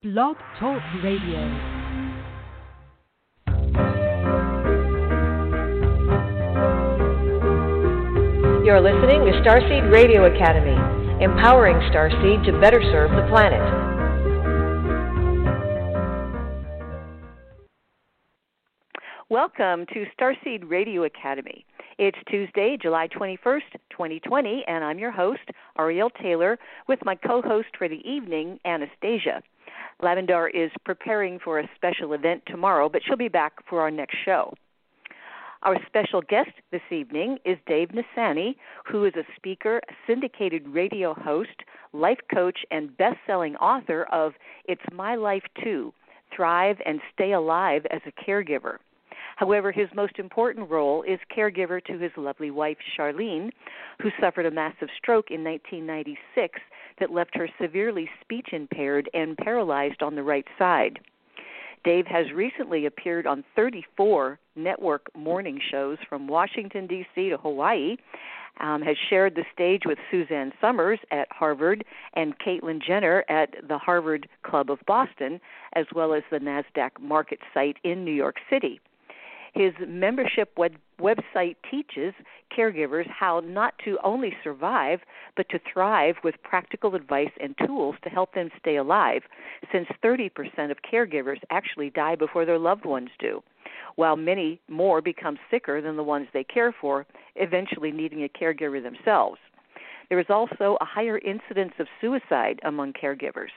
Blog Talk Radio. You're listening to Starseed Radio Academy, empowering Starseed to better serve the planet. Welcome to Starseed Radio Academy. It's Tuesday, July 21st, 2020, and I'm your host, Ariel Taylor, with my co host for the evening, Anastasia. Lavendar is preparing for a special event tomorrow, but she'll be back for our next show. Our special guest this evening is Dave Nassaney, who is a speaker, syndicated radio host, life coach, and best selling author of It's My Life Too Thrive and Stay Alive as a Caregiver. However, his most important role is caregiver to his lovely wife, Charlene, who suffered a massive stroke in 1996 that left her severely speech impaired and paralyzed on the right side. Dave has recently appeared on 34 network morning shows from Washington, D.C. to Hawaii, um, has shared the stage with Suzanne Somers at Harvard and Caitlyn Jenner at the Harvard Club of Boston, as well as the NASDAQ market site in New York City. His membership web- website teaches caregivers how not to only survive, but to thrive with practical advice and tools to help them stay alive, since 30% of caregivers actually die before their loved ones do, while many more become sicker than the ones they care for, eventually needing a caregiver themselves. There is also a higher incidence of suicide among caregivers.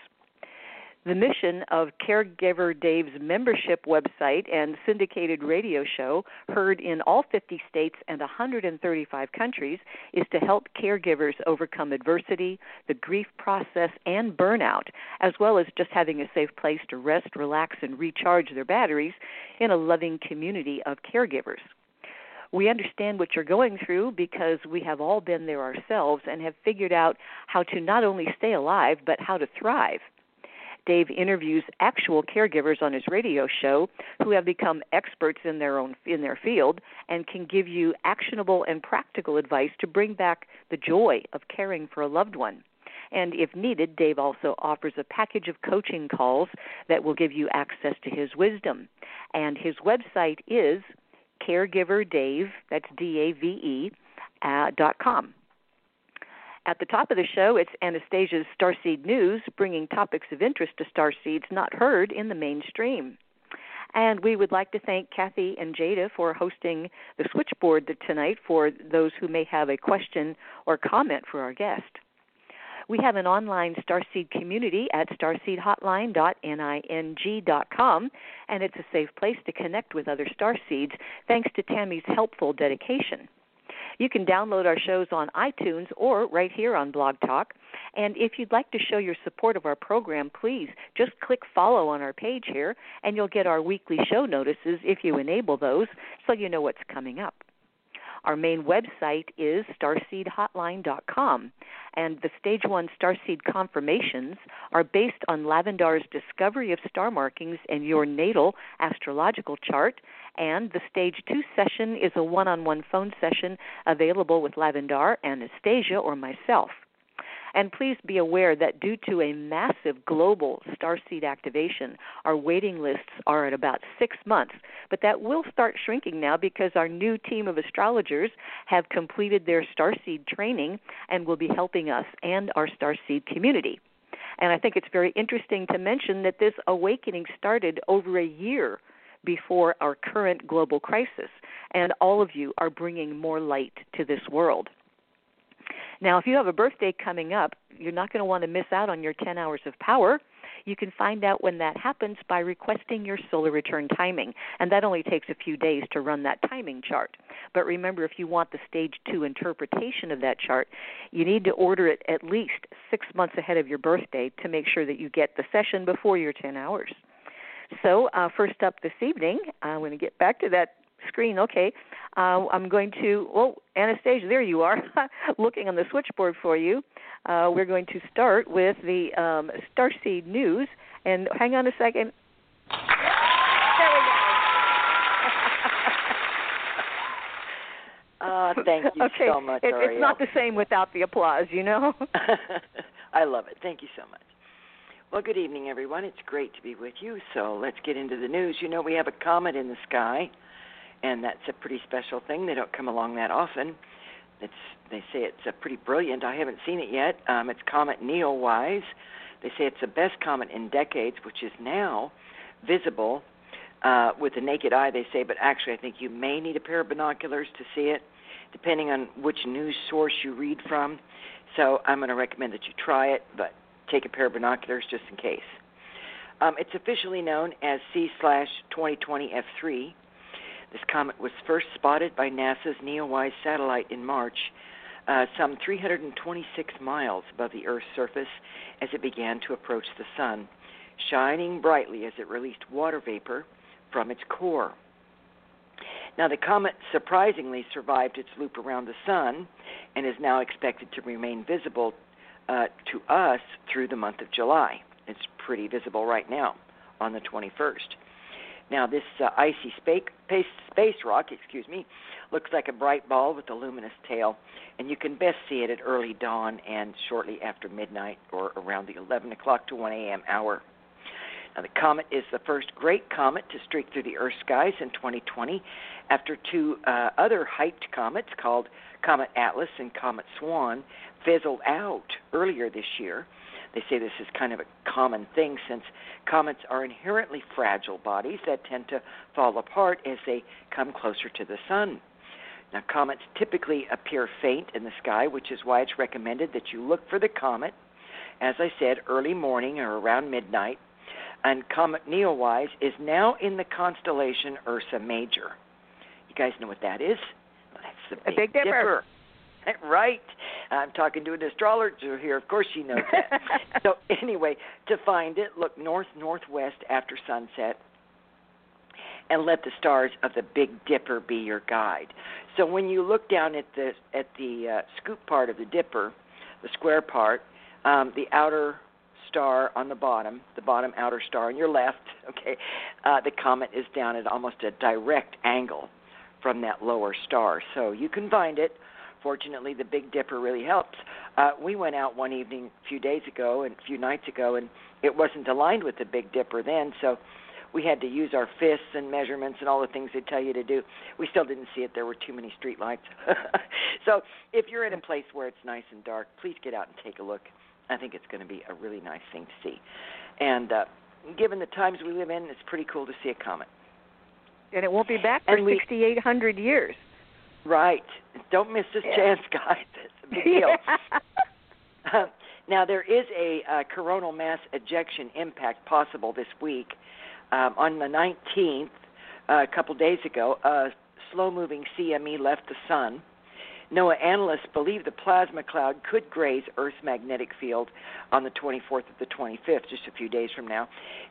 The mission of Caregiver Dave's membership website and syndicated radio show, heard in all 50 states and 135 countries, is to help caregivers overcome adversity, the grief process, and burnout, as well as just having a safe place to rest, relax, and recharge their batteries in a loving community of caregivers. We understand what you're going through because we have all been there ourselves and have figured out how to not only stay alive, but how to thrive. Dave interviews actual caregivers on his radio show who have become experts in their own in their field and can give you actionable and practical advice to bring back the joy of caring for a loved one. And if needed, Dave also offers a package of coaching calls that will give you access to his wisdom. And his website is caregiverdave, that's D A V E, uh, dot com. At the top of the show, it's Anastasia's Starseed News, bringing topics of interest to starseeds not heard in the mainstream. And we would like to thank Kathy and Jada for hosting the switchboard tonight for those who may have a question or comment for our guest. We have an online Starseed community at starseedhotline.ning.com, and it's a safe place to connect with other Starseeds thanks to Tammy's helpful dedication. You can download our shows on iTunes or right here on Blog Talk. And if you'd like to show your support of our program, please just click follow on our page here, and you'll get our weekly show notices if you enable those so you know what's coming up. Our main website is starseedhotline.com, and the Stage 1 Starseed confirmations are based on Lavendar's discovery of star markings in your natal astrological chart, and the Stage 2 session is a one on one phone session available with Lavendar, Anastasia, or myself. And please be aware that due to a massive global starseed activation, our waiting lists are at about six months. But that will start shrinking now because our new team of astrologers have completed their starseed training and will be helping us and our starseed community. And I think it's very interesting to mention that this awakening started over a year before our current global crisis, and all of you are bringing more light to this world. Now, if you have a birthday coming up, you're not going to want to miss out on your 10 hours of power. You can find out when that happens by requesting your solar return timing, and that only takes a few days to run that timing chart. But remember, if you want the stage two interpretation of that chart, you need to order it at least six months ahead of your birthday to make sure that you get the session before your 10 hours. So, uh, first up this evening, I'm going to get back to that screen. Okay, uh, I'm going to. Oh, Anastasia, there you are, looking on the switchboard for you. Uh, we're going to start with the um, Starseed News. And hang on a second. There we go. uh, thank you okay. so much. It, it's not the same without the applause, you know. I love it. Thank you so much. Well, good evening, everyone. It's great to be with you. So let's get into the news. You know, we have a comet in the sky, and that's a pretty special thing. They don't come along that often. It's they say it's a pretty brilliant. I haven't seen it yet. Um, it's Comet Neowise. They say it's the best comet in decades, which is now visible uh, with the naked eye. They say, but actually, I think you may need a pair of binoculars to see it, depending on which news source you read from. So I'm going to recommend that you try it, but take a pair of binoculars just in case. Um, it's officially known as C slash 2020 F3. This comet was first spotted by NASA's NEOWISE satellite in March, uh, some 326 miles above the Earth's surface as it began to approach the Sun, shining brightly as it released water vapor from its core. Now, the comet surprisingly survived its loop around the Sun and is now expected to remain visible uh, to us through the month of July. It's pretty visible right now on the 21st. Now, this uh, icy space, space rock, excuse me, looks like a bright ball with a luminous tail, and you can best see it at early dawn and shortly after midnight or around the 11 o'clock to 1 a.m. hour. Now, the comet is the first great comet to streak through the Earth's skies in 2020 after two uh, other hyped comets called Comet Atlas and Comet Swan fizzled out earlier this year. They say this is kind of a common thing since comets are inherently fragile bodies that tend to fall apart as they come closer to the sun. Now, comets typically appear faint in the sky, which is why it's recommended that you look for the comet, as I said, early morning or around midnight. And Comet Neowise is now in the constellation Ursa Major. You guys know what that is? Well, that's the Big, Big Dipper. Dipper. Right. I'm talking to an astrologer here. Of course she knows that. so anyway, to find it, look north northwest after sunset and let the stars of the Big Dipper be your guide. So when you look down at the at the uh, scoop part of the dipper, the square part, um, the outer star on the bottom, the bottom outer star on your left, okay, uh, the comet is down at almost a direct angle from that lower star. So you can find it fortunately, the Big Dipper really helps. Uh, we went out one evening a few days ago and a few nights ago, and it wasn't aligned with the Big Dipper then, so we had to use our fists and measurements and all the things they tell you to do. We still didn't see it. There were too many street lights. so if you're in a place where it's nice and dark, please get out and take a look. I think it's going to be a really nice thing to see. And uh, given the times we live in, it's pretty cool to see a comet. And it won't be back for 6,800 years. Right. Don't miss this Yeah. chance, guys. It's a big deal. now, there is a uh, coronal mass ejection impact possible this week. Um, on the 19th, uh, a couple days ago, a slow moving CME left the sun. NOAA analysts believe the plasma cloud could graze Earth's magnetic field on the 24th of the 25th, just a few days from now,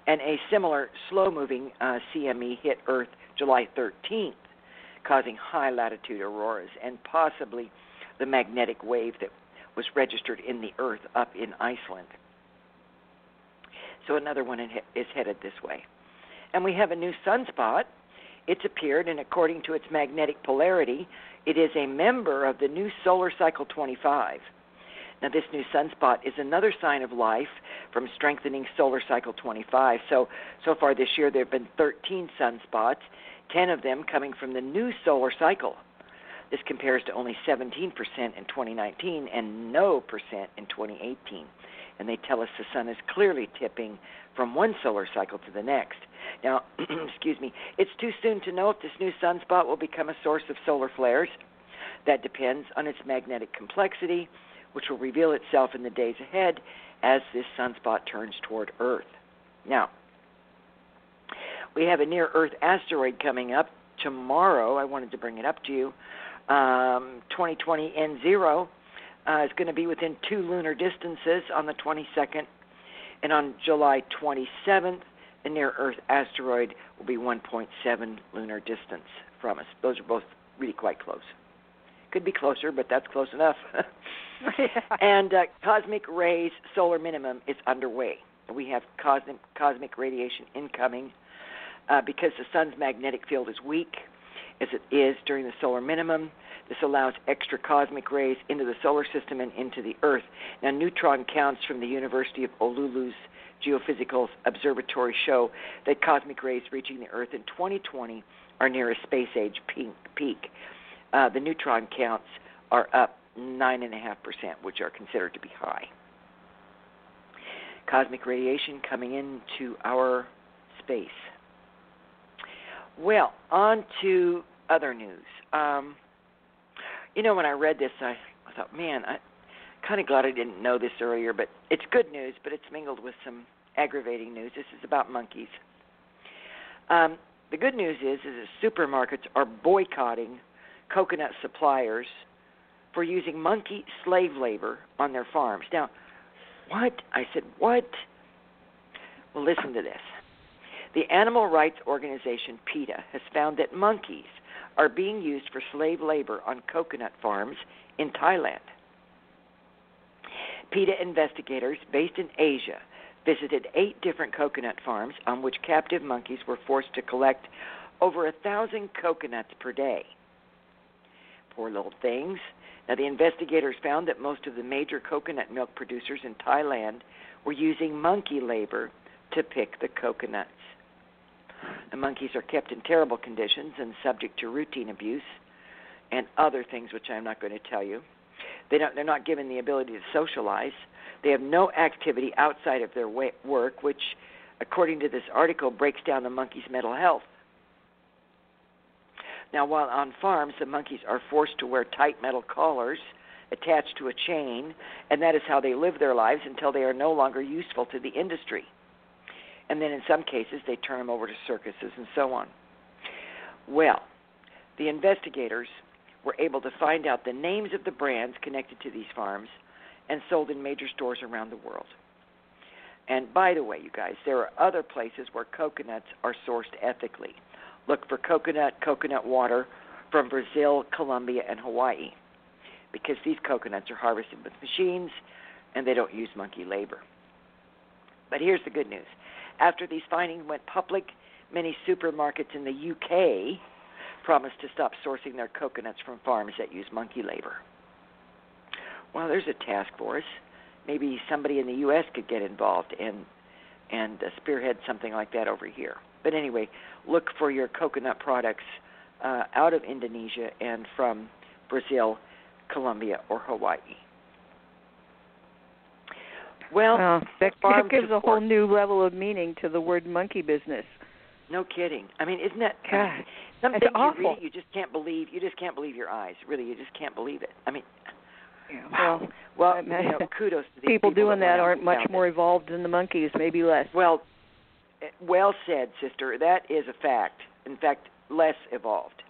and a similar slow moving uh, CME hit Earth July 13th, causing high latitude auroras and possibly the magnetic wave that was registered in the Earth up in Iceland. So another one is headed this way. And we have a new sunspot. It's appeared, and according to its magnetic polarity, it is a member of the new solar cycle 25. Now, this new sunspot is another sign of life from strengthening solar cycle 25. So, so far this year, there have been 13 sunspots, 10 of them coming from the new solar cycle. This compares to only 17% in 2019 and no percent in 2018. And they tell us the sun is clearly tipping from one solar cycle to the next. Now, excuse me, it's too soon to know if this new sunspot will become a source of solar flares. That depends on its magnetic complexity, which will reveal itself in the days ahead as this sunspot turns toward Earth. Now, we have a near Earth asteroid coming up tomorrow. I wanted to bring it up to you. Um, 2020 N0 uh, is going to be within two lunar distances on the 22nd, and on July 27th, the near Earth asteroid will be 1.7 lunar distance from us. Those are both really quite close. Could be closer, but that's close enough. and uh, cosmic rays solar minimum is underway. We have cosmic cosmic radiation incoming uh, because the sun's magnetic field is weak, as it is during the solar minimum. This allows extra cosmic rays into the solar system and into the Earth. Now, neutron counts from the University of Oulu's Geophysical Observatory show that cosmic rays reaching the Earth in 2020 are near a space age peak. Uh, the neutron counts are up 9.5%, which are considered to be high. Cosmic radiation coming into our space. Well, on to other news. Um, you know, when I read this, I, I thought, man, I kind of glad I didn't know this earlier, but it's good news, but it's mingled with some aggravating news. This is about monkeys. Um, the good news is, is that supermarkets are boycotting coconut suppliers for using monkey slave labor on their farms. Now, what? I said, what? Well, listen to this. The animal rights organization PETA has found that monkeys are being used for slave labor on coconut farms in Thailand. PETA investigators based in Asia visited eight different coconut farms on which captive monkeys were forced to collect over a thousand coconuts per day. Poor little things. Now, the investigators found that most of the major coconut milk producers in Thailand were using monkey labor to pick the coconuts. The monkeys are kept in terrible conditions and subject to routine abuse and other things which I'm not going to tell you. They don't, they're not given the ability to socialize. They have no activity outside of their work, which, according to this article, breaks down the monkey's mental health. Now, while on farms, the monkeys are forced to wear tight metal collars attached to a chain, and that is how they live their lives until they are no longer useful to the industry. And then in some cases, they turn them over to circuses and so on. Well, the investigators were able to find out the names of the brands connected to these farms and sold in major stores around the world. And by the way, you guys, there are other places where coconuts are sourced ethically. Look for coconut, coconut water from Brazil, Colombia, and Hawaii because these coconuts are harvested with machines and they don't use monkey labor. But here's the good news. After these findings went public, many supermarkets in the UK promised to stop sourcing their coconuts from farms that use monkey labor. Well, there's a task force. Maybe somebody in the U.S. could get involved and and spearhead something like that over here. But anyway, look for your coconut products uh, out of Indonesia and from Brazil, Colombia, or Hawaii. Well, well that, that gives a whole new level of meaning to the word monkey business. No kidding. I mean, isn't that God? Some things awful. you read, you just can't believe. You just can't believe your eyes. Really, you just can't believe it. I mean, yeah, well, well, you know, kudos to these people, people doing that, that aren't much it. more evolved than the monkeys, maybe less. Well, eh, well said, sister. That is a fact. In fact, less evolved.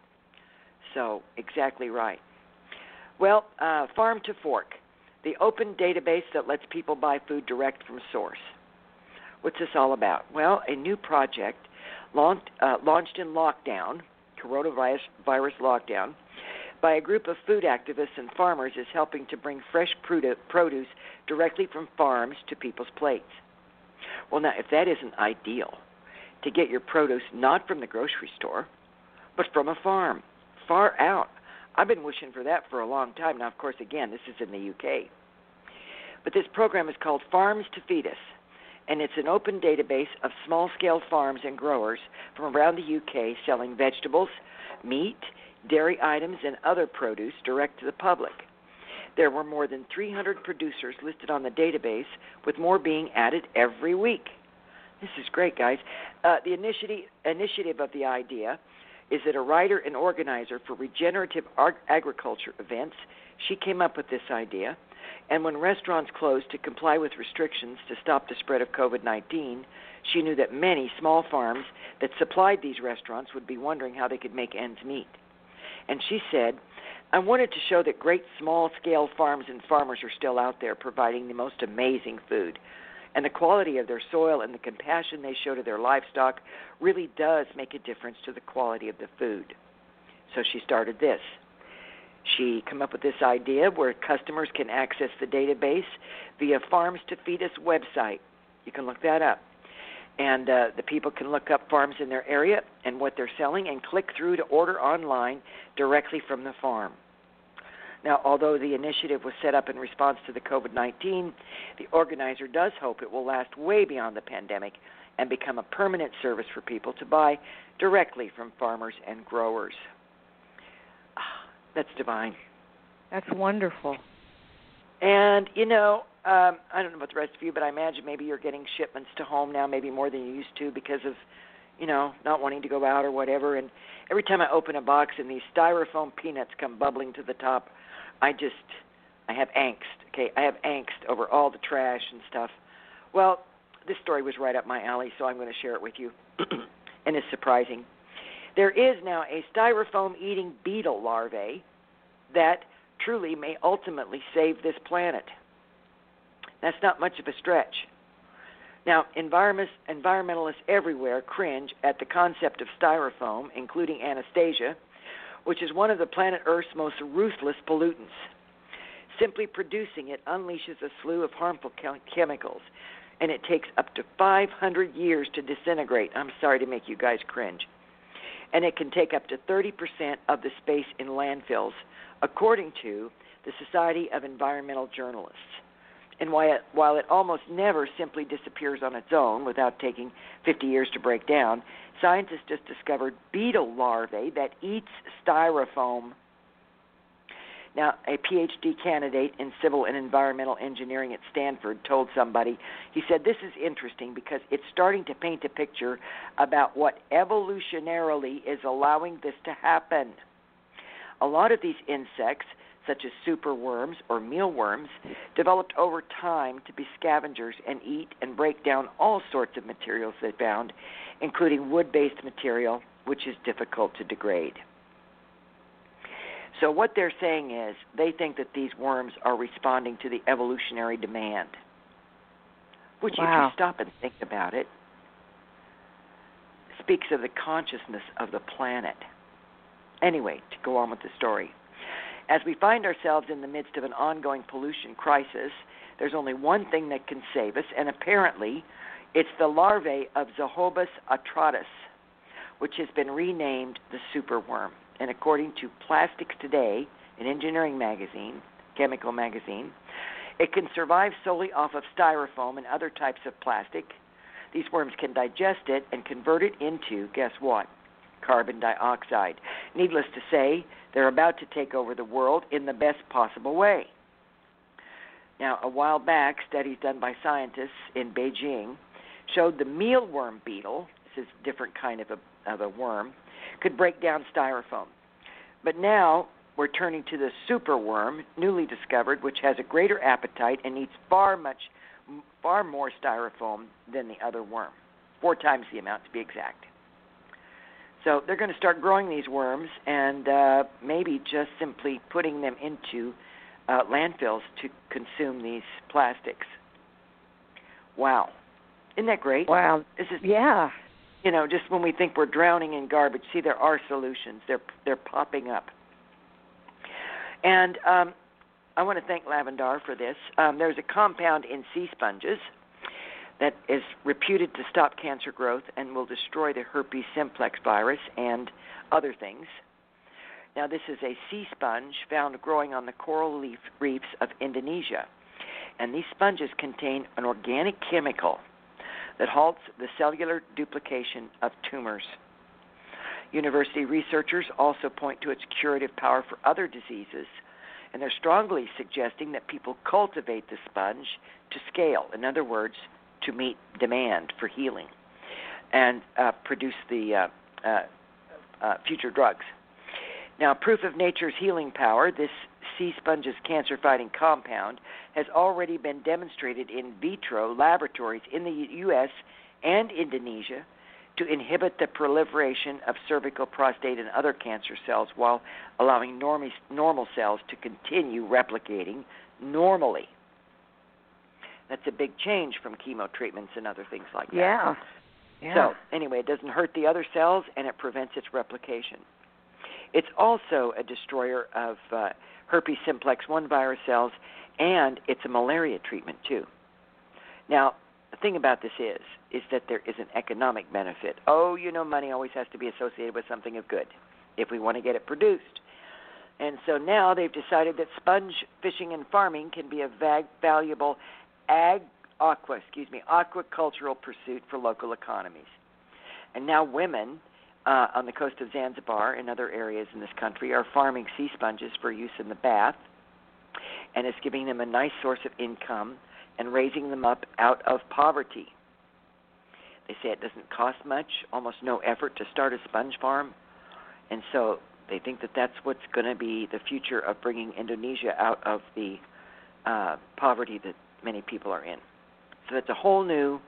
So exactly right. Well, uh, Farm to Fork, the open database that lets people buy food direct from source. What's this all about? Well, a new project launched, uh, launched in lockdown, coronavirus virus lockdown, by a group of food activists and farmers is helping to bring fresh produce directly from farms to people's plates. Well, now, if that isn't ideal, to get your produce not from the grocery store, but from a farm, far out. I've been wishing for that for a long time. Now, of course, again, this is in the UK. But this program is called Farms to Feed Us, and it's an open database of small scale farms and growers from around the UK selling vegetables, meat, dairy items, and other produce direct to the public. There were more than 300 producers listed on the database, with more being added every week. This is great, guys. Uh, the initiative, initiative of the idea is that a writer and organizer for regenerative agriculture events, she came up with this idea. And when restaurants closed to comply with restrictions to stop the spread of COVID 19, she knew that many small farms that supplied these restaurants would be wondering how they could make ends meet. And she said, I wanted to show that great small scale farms and farmers are still out there providing the most amazing food. And the quality of their soil and the compassion they show to their livestock really does make a difference to the quality of the food. So she started this. She came up with this idea where customers can access the database via Farms to Feed Us website. You can look that up and uh, the people can look up farms in their area and what they're selling and click through to order online directly from the farm. Now, although the initiative was set up in response to the COVID 19, the organizer does hope it will last way beyond the pandemic and become a permanent service for people to buy directly from farmers and growers. That's divine. That's wonderful. And, you know, um, I don't know about the rest of you, but I imagine maybe you're getting shipments to home now, maybe more than you used to because of, you know, not wanting to go out or whatever. And every time I open a box and these styrofoam peanuts come bubbling to the top, I just, I have angst. Okay, I have angst over all the trash and stuff. Well, this story was right up my alley, so I'm going to share it with you. and it's surprising. There is now a styrofoam eating beetle larvae that truly may ultimately save this planet. That's not much of a stretch. Now, environmentalists everywhere cringe at the concept of styrofoam, including Anastasia, which is one of the planet Earth's most ruthless pollutants. Simply producing it unleashes a slew of harmful chemicals, and it takes up to 500 years to disintegrate. I'm sorry to make you guys cringe. And it can take up to 30% of the space in landfills, according to the Society of Environmental Journalists. And while it, while it almost never simply disappears on its own without taking 50 years to break down, scientists just discovered beetle larvae that eats styrofoam. Now, a PhD candidate in civil and environmental engineering at Stanford told somebody, he said, This is interesting because it's starting to paint a picture about what evolutionarily is allowing this to happen. A lot of these insects such as superworms or mealworms, developed over time to be scavengers and eat and break down all sorts of materials they found, including wood based material, which is difficult to degrade. So, what they're saying is they think that these worms are responding to the evolutionary demand. Which, wow. if you stop and think about it, speaks of the consciousness of the planet. Anyway, to go on with the story. As we find ourselves in the midst of an ongoing pollution crisis, there's only one thing that can save us, and apparently, it's the larvae of Zophobas atratus, which has been renamed the superworm. And according to Plastics Today, an engineering magazine, chemical magazine, it can survive solely off of styrofoam and other types of plastic. These worms can digest it and convert it into, guess what? Carbon dioxide. Needless to say, they're about to take over the world in the best possible way. Now, a while back, studies done by scientists in Beijing showed the mealworm beetle, this is a different kind of a, of a worm, could break down styrofoam. But now we're turning to the superworm, newly discovered, which has a greater appetite and eats far much, far more styrofoam than the other worm, four times the amount to be exact. So they're going to start growing these worms and uh, maybe just simply putting them into uh, landfills to consume these plastics. Wow, isn't that great? Wow, this is yeah. You know, just when we think we're drowning in garbage, see there are solutions. They're they're popping up. And um, I want to thank Lavendar for this. Um, there's a compound in sea sponges that is reputed to stop cancer growth and will destroy the herpes simplex virus and other things. Now, this is a sea sponge found growing on the coral reef reefs of Indonesia. And these sponges contain an organic chemical that halts the cellular duplication of tumors. University researchers also point to its curative power for other diseases, and they're strongly suggesting that people cultivate the sponge to scale. In other words, to meet demand for healing and uh, produce the uh, uh, uh, future drugs. Now, proof of nature's healing power, this sea sponge's cancer fighting compound has already been demonstrated in vitro laboratories in the U.S. and Indonesia to inhibit the proliferation of cervical, prostate, and other cancer cells while allowing normal cells to continue replicating normally. That's a big change from chemo treatments and other things like that. Yeah. yeah. So, anyway, it doesn't hurt the other cells and it prevents its replication. It's also a destroyer of uh, herpes simplex 1 virus cells and it's a malaria treatment too. Now, the thing about this is is that there is an economic benefit. Oh, you know money always has to be associated with something of good if we want to get it produced. And so now they've decided that sponge fishing and farming can be a valuable ag aqua, excuse me, aquacultural pursuit for local economies. And now women uh, on the coast of Zanzibar and other areas in this country are farming sea sponges for use in the bath, and it's giving them a nice source of income and raising them up out of poverty. They say it doesn't cost much, almost no effort to start a sponge farm, and so they think that that's what's going to be the future of bringing Indonesia out of the uh, poverty that many people are in. So that's a whole new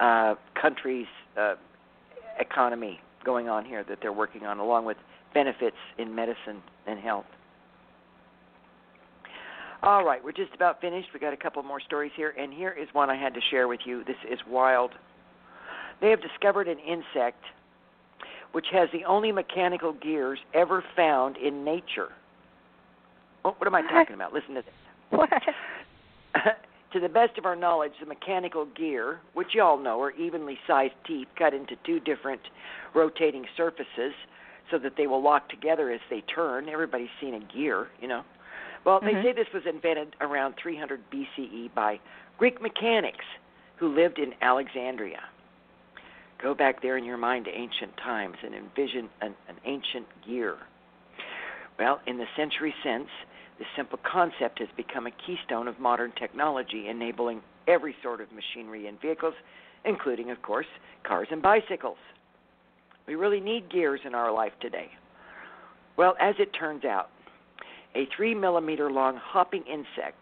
uh, country's uh, economy going on here that they're working on, along with benefits in medicine and health. All right, we're just about finished. We got a couple more stories here, and here is one I had to share with you. This is wild. They have discovered an insect which has the only mechanical gears ever found in nature. Oh, what am I talking about? Listen to this. What? to the best of our knowledge, the mechanical gear, which you all know are evenly sized teeth cut into two different rotating surfaces so that they will lock together as they turn. Everybody's seen a gear, you know. Well, Mhm. they say this was invented around 300 BCE by Greek mechanics who lived in Alexandria. Go back there in your mind to ancient times and envision an, an ancient gear. Well, in the century since, this simple concept has become a keystone of modern technology, enabling every sort of machinery and vehicles, including, of course, cars and bicycles. We really need gears in our life today. Well, as it turns out, a three millimeter long hopping insect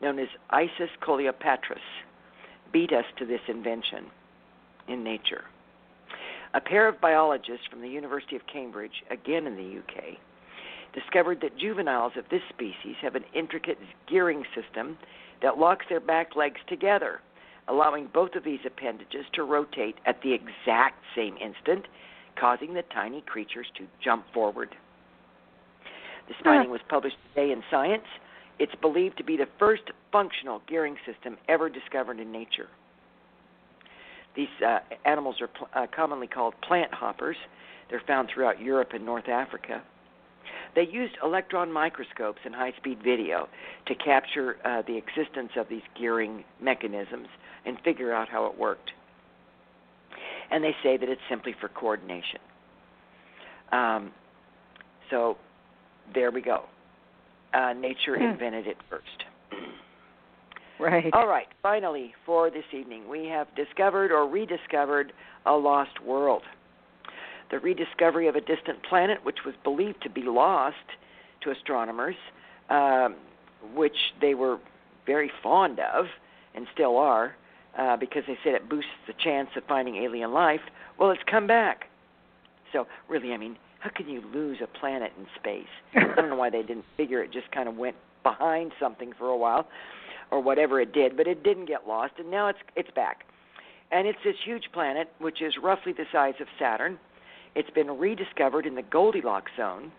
known as Issus coleoptratus beat us to this invention in nature. A pair of biologists from the University of Cambridge, again in the UK, discovered that juveniles of this species have an intricate gearing system that locks their back legs together, allowing both of these appendages to rotate at the exact same instant, causing the tiny creatures to jump forward. This finding was published today in Science. It's believed to be the first functional gearing system ever discovered in nature. These uh, animals are pl- uh, commonly called plant hoppers. They're found throughout Europe and North Africa. They used electron microscopes and high speed video to capture uh, the existence of these gearing mechanisms and figure out how it worked. And they say that it's simply for coordination. Um, so there we go. Uh, nature Hmm. invented it first. Right. All right, finally, for this evening, we have discovered or rediscovered a lost world. The rediscovery of a distant planet, which was believed to be lost to astronomers, um, which they were very fond of and still are, uh, because they said it boosts the chance of finding alien life. Well, it's come back. So, really, I mean, how can you lose a planet in space? I don't know why they didn't figure it just kind of went behind something for a while or whatever it did, but it didn't get lost, and now it's it's back. And it's this huge planet, which is roughly the size of Saturn. It's been rediscovered in the Goldilocks zone.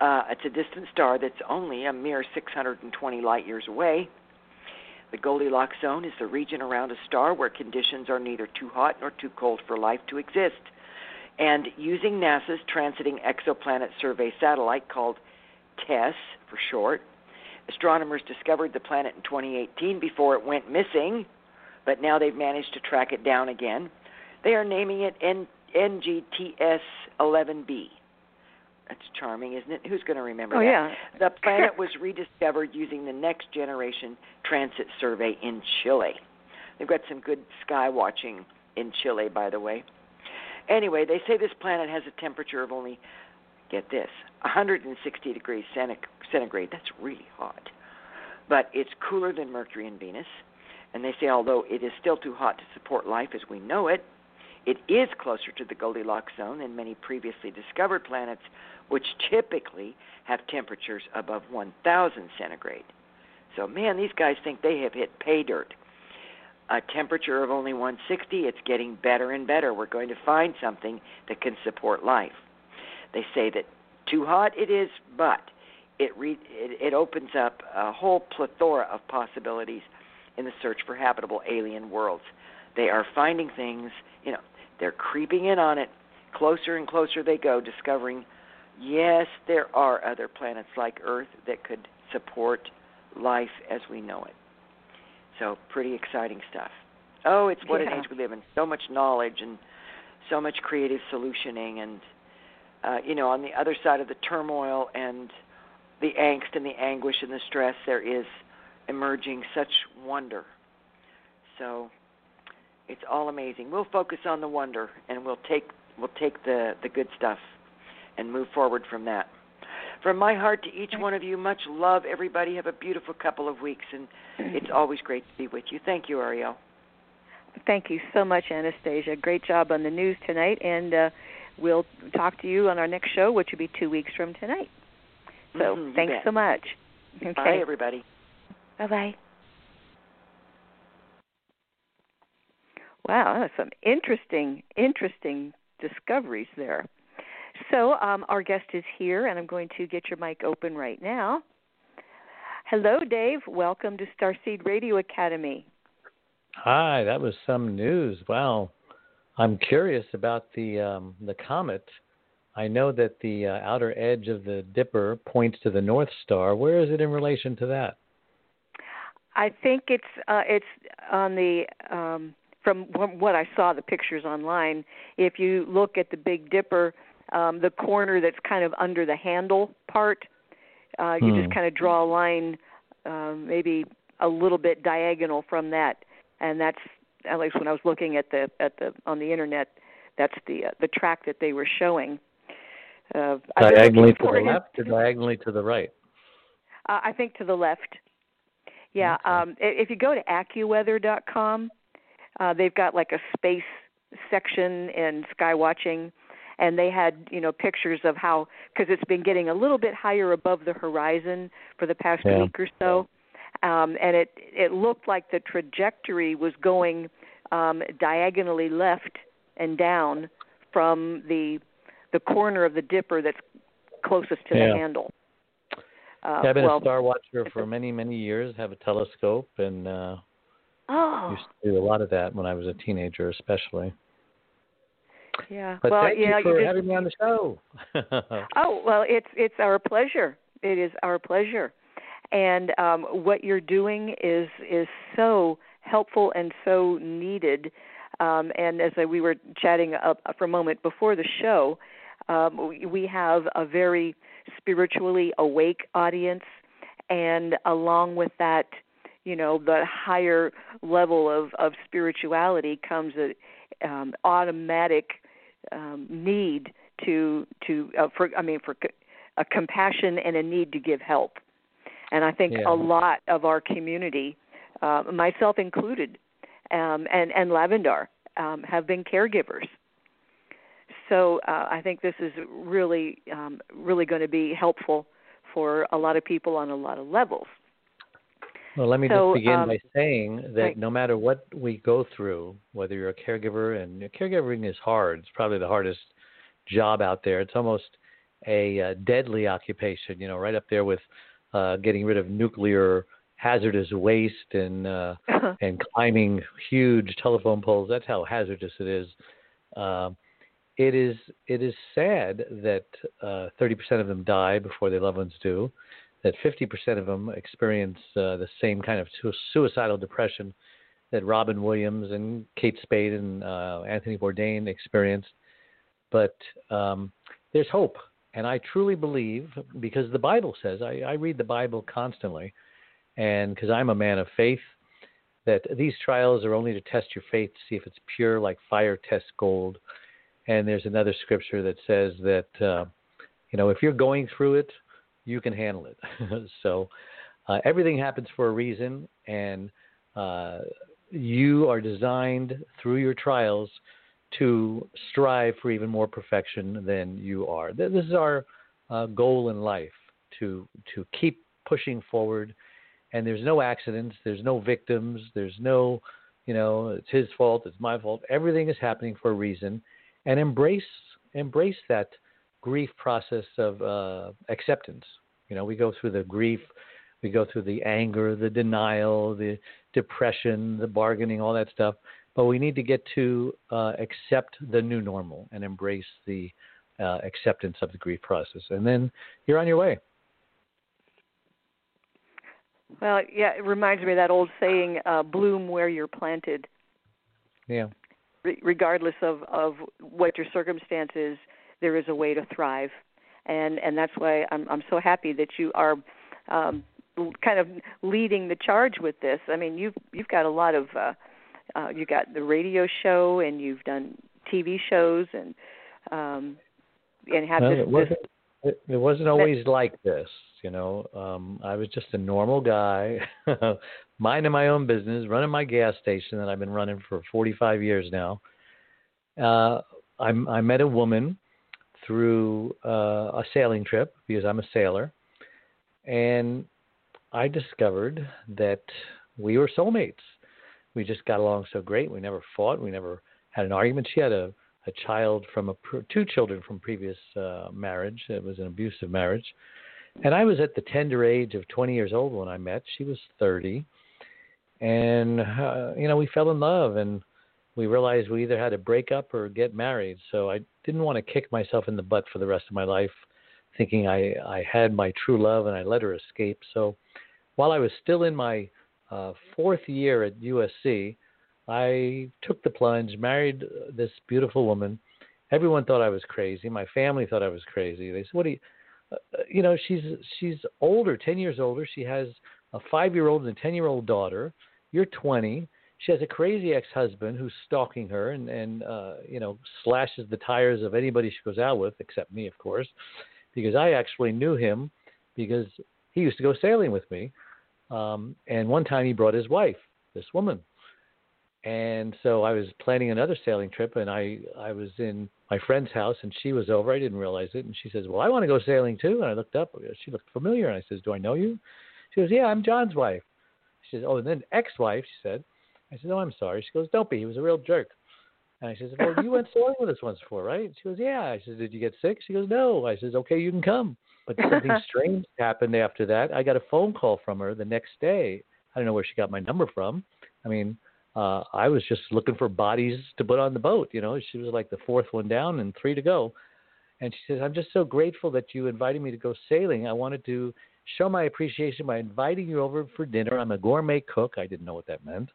Uh, it's a distant star that's only a mere 620 light years away. The Goldilocks zone is the region around a star where conditions are neither too hot nor too cold for life to exist. And using NASA's Transiting Exoplanet Survey satellite called TESS for short, astronomers discovered the planet in 2018 before it went missing, but now they've managed to track it down again. They are naming it N- NGTS 11b. That's charming, isn't it? Who's going to remember Oh that? yeah. The planet was rediscovered using the Next Generation Transit Survey in Chile. They've got some good sky watching in Chile, by the way. Anyway, they say this planet has a temperature of only, get this, 160 degrees centigrade. That's really hot. But it's cooler than Mercury and Venus. And they say, although it is still too hot to support life as we know it, it is closer to the Goldilocks zone than many previously discovered planets, which typically have temperatures above 1,000 centigrade. So, man, these guys think they have hit pay dirt. A temperature of only 160, it's getting better and better. We're going to find something that can support life. They say that too hot it is, but it, re- it, it opens up a whole plethora of possibilities in the search for habitable alien worlds. They are finding things, you know, they're creeping in on it. Closer and closer they go, discovering yes, there are other planets like Earth that could support life as we know it. So, pretty exciting stuff. Oh, it's what yeah. an age we live in. So much knowledge and so much creative solutioning, and uh, you know, on the other side of the turmoil and the angst and the anguish and the stress, there is emerging such wonder. So, it's all amazing. We'll focus on the wonder, and we'll take we'll take the the good stuff and move forward from that. From my heart to each one of you, much love, everybody. Have a beautiful couple of weeks, and it's always great to be with you. Thank you, Ariel. Thank you so much, Anastasia. Great job on the news tonight, and uh, we'll talk to you on our next show, which will be two weeks from tonight. So Mhm, thanks bet. so much. Okay. Bye, everybody. Bye bye. Wow, that's some interesting, interesting discoveries there. So, um, our guest is here, and I'm going to get your mic open right now. Hello, Dave. Welcome to Starseed Radio Academy. Hi, that was some news. Wow, I'm curious about the um, the comet. I know that the uh, outer edge of the Dipper points to the North Star. Where is it in relation to that? I think it's uh, it's on the um, from what I saw the pictures online. If you look at the Big Dipper, um, the corner that's kind of under the handle part, uh, you Hmm. just kind of draw a line, um, maybe a little bit diagonal from that, and that's at least when I was looking at the at the on the internet, that's the uh, the track that they were showing. Uh, Diagonally to the left or diagonally to the right? Uh, I think to the left. Yeah. Okay. Um, if you go to AccuWeather.com, uh, they've got like a space section and sky watching, and they had you know pictures of how because it's been getting a little bit higher above the horizon for the past Yeah. week or so, um, and it it looked like the trajectory was going um, diagonally left and down from the the corner of the dipper that's closest to Yeah. the handle. Uh, yeah, I've been well, a star watcher for many, many years. Have a telescope and uh, Oh, used to do a lot of that when I was a teenager, especially. yeah. But well, thank you know, you for just, having me on the show. Oh well, it's it's our pleasure. It is our pleasure, and um, what you're doing is is so helpful and so needed. Um, and as I, we were chatting uh, for a moment before the show, um, we have a very spiritually awake audience, and along with that, you know, the higher level of of spirituality comes a um, automatic um, need to to uh, for I mean for c- a compassion and a need to give help. And I think Yeah. a lot of our community, uh, myself included, um, and and Lavendar um, have been caregivers. So uh, I think this is really um, really going to be helpful for a lot of people on a lot of levels. Well, let me So, just begin um, by saying that right. no matter what we go through, whether you're a caregiver, and caregiving is hard, it's probably the hardest job out there. It's almost a uh, deadly occupation, you know, right up there with uh, getting rid of nuclear hazardous waste and uh, and climbing huge telephone poles. That's how hazardous it is. Um, it is it is sad that uh, 30% of them die before their loved ones do. That 50% of them experience uh, the same kind of su- suicidal depression that Robin Williams and Kate Spade and uh, Anthony Bourdain experienced. But um, there's hope, and I truly believe because the Bible says I, I read the Bible constantly, and because I'm a man of faith, that these trials are only to test your faith to see if it's pure, like fire tests gold. And there's another scripture that says that uh, you know if you're going through it, you can handle it. so uh, everything happens for a reason, and uh, you are designed through your trials to strive for even more perfection than you are. This is our uh, goal in life to to keep pushing forward. And there's no accidents, there's no victims, there's no, you know, it's his fault, it's my fault. Everything is happening for a reason, and embrace embrace that grief process of uh, acceptance. You know, we go through the grief, we go through the anger, the denial, the depression, the bargaining, all that stuff. But we need to get to uh, accept the new normal and embrace the uh, acceptance of the grief process, and then you're on your way. Well, yeah, it reminds me of that old saying, uh, "Bloom where you're planted." Yeah. Re- regardless of of what your circumstances, there is a way to thrive, and and that's why I'm I'm so happy that you are um, kind of leading the charge with this. I mean, you've you've got a lot of uh, uh, you got the radio show, and you've done TV shows, and um, and have well, this, it wasn't it, it wasn't always like this you know. Um i was just a normal guy minding my own business running my gas station that i've been running for 45 years now. Uh i i met a woman through uh a sailing trip because i'm a sailor and i discovered that we were soulmates we just got along so great we never fought we never had an argument she had a a child from a two children from previous uh, marriage. It was an abusive marriage, and I was at the tender age of 20 years old when I met. She was 30, and uh, you know we fell in love, and we realized we either had to break up or get married. So I didn't want to kick myself in the butt for the rest of my life, thinking I I had my true love and I let her escape. So while I was still in my uh, fourth year at USC, I took the plunge, married this beautiful woman. Everyone thought I was crazy. My family thought I was crazy. They said, "What do you?" Uh, you know, she's she's older, ten years older. She has a five-year-old and a ten-year-old daughter. You're 20. She has a crazy ex-husband who's stalking her and and uh, you know slashes the tires of anybody she goes out with, except me, of course, because I actually knew him because he used to go sailing with me. Um, and one time he brought his wife, this woman, and so I was planning another sailing trip, and I I was in my friend's house, and she was over. I didn't realize it, and she says, "Well, I want to go sailing too." And I looked up. She looked familiar, and I says, "Do I know you?" She goes, "Yeah, I'm John's wife." She says, "Oh, and then ex-wife," she said. I said, "Oh, I'm sorry." She goes, "Don't be. He was a real jerk." And I says, "Well, you went sailing with us once before, right?" She goes, "Yeah." I said, "Did you get sick?" She goes, "No." I says, "Okay, you can come." But something strange happened after that. I got a phone call from her the next day. I don't know where she got my number from. I mean, uh, I was just looking for bodies to put on the boat. You know, she was like the fourth one down and three to go. And she says, I'm just so grateful that you invited me to go sailing. I wanted to show my appreciation by inviting you over for dinner. I'm a gourmet cook. I didn't know what that meant.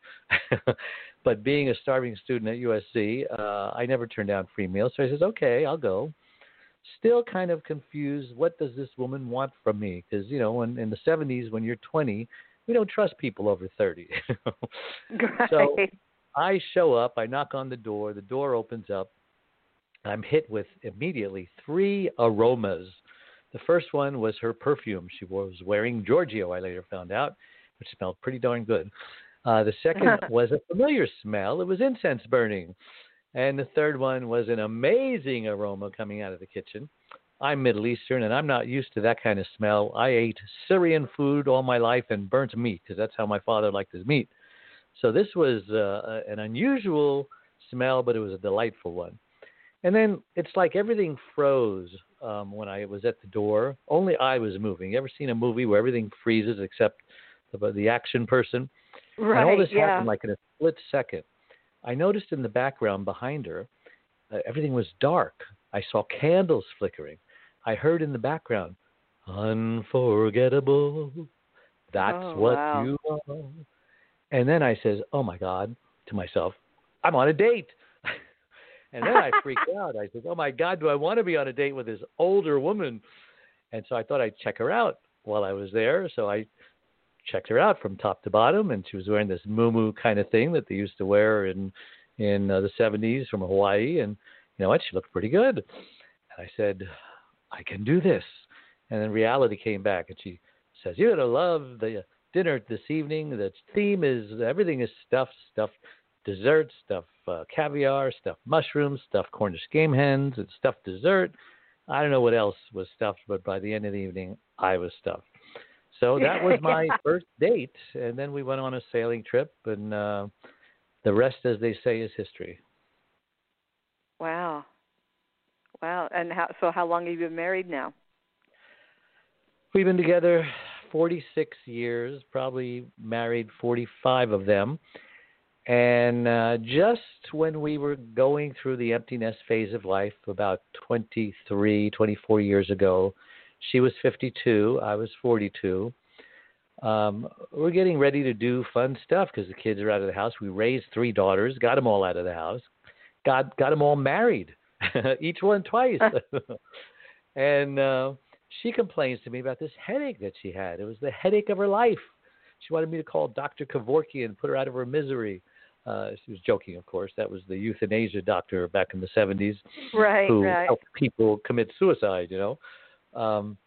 but being a starving student at USC, uh, I never turned down free meals. So I says, okay, I'll go. Still kind of confused. What does this woman want from me? Because, you know, in, in the 70s, when you're 20, we don't trust people over 30. right. So I show up, I knock on the door, the door opens up. I'm hit with immediately three aromas. The first one was her perfume. She was wearing Giorgio, I later found out, which smelled pretty darn good. Uh, the second was a familiar smell. It was incense burning. And the third one was an amazing aroma coming out of the kitchen. I'm Middle Eastern and I'm not used to that kind of smell. I ate Syrian food all my life and burnt meat because that's how my father liked his meat. So this was uh, an unusual smell, but it was a delightful one. And then it's like everything froze um, when I was at the door. Only I was moving. You ever seen a movie where everything freezes except the, the action person? Right. And all this yeah. happened like in a split second. I noticed in the background behind her, uh, everything was dark. I saw candles flickering. I heard in the background, unforgettable. That's Oh, what wow. you are. And then I says, oh my God, to myself, I'm on a date. And then I freaked out. I said, oh my God, do I want to be on a date with this older woman? And so I thought I'd check her out while I was there. So I checked her out from top to bottom, and she was wearing this muumuu kind of thing that they used to wear in in uh, the 70s from Hawaii. And you know what? She looked pretty good. And I said, I can do this. And then reality came back, and she says, You're gonna love the dinner this evening. The theme is everything is stuffed, stuffed dessert, stuffed uh, caviar, stuffed mushrooms, stuffed Cornish game hens, and stuffed dessert. I don't know what else was stuffed, but by the end of the evening, I was stuffed. So that was my first date, and then we went on a sailing trip, and uh, the rest, as they say, is history. Wow. Wow. And how so how long have you been married now? We've been together 46 years, probably married 45 of them. And uh, just when we were going through the emptiness phase of life, about 23, 24 years ago, she was 52, I was 42. Um, we're getting ready to do fun stuff because the kids are out of the house. We raised three daughters, got them all out of the house, got got them all married, each one twice. and uh, she complains to me about this headache that she had. It was the headache of her life. She wanted me to call Dr. Kevorkian and put her out of her misery. Uh, she was joking, of course. That was the euthanasia doctor back in the 70s right, who right. helped people commit suicide, you know. Um,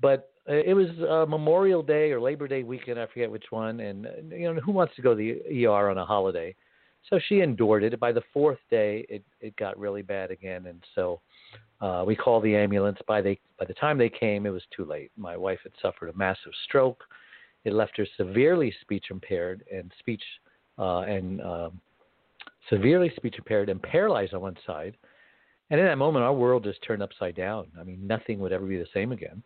but it was uh, Memorial Day or Labor Day weekend, I forget which one, and you know who wants to go to the ER on a holiday? So she endured it. By the fourth day, it it got really bad again, and so uh, we called the ambulance. By the by the time they came, it was too late. My wife had suffered a massive stroke. It left her severely speech impaired and speech uh, and um, severely speech impaired and paralyzed on one side. And in that moment, our world just turned upside down. I mean, nothing would ever be the same again.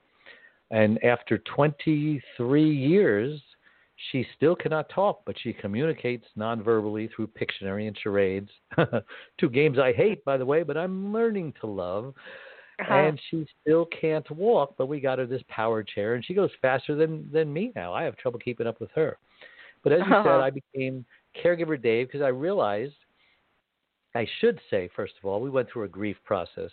And after 23 years, she still cannot talk, but she communicates nonverbally through Pictionary and charades. Two games I hate, by the way, but I'm learning to love. Uh-huh. And she still can't walk, but we got her this power chair, and she goes faster than than me now. I have trouble keeping up with her. But as you uh-huh. said, I became caregiver Dave because I realized I should say first of all we went through a grief process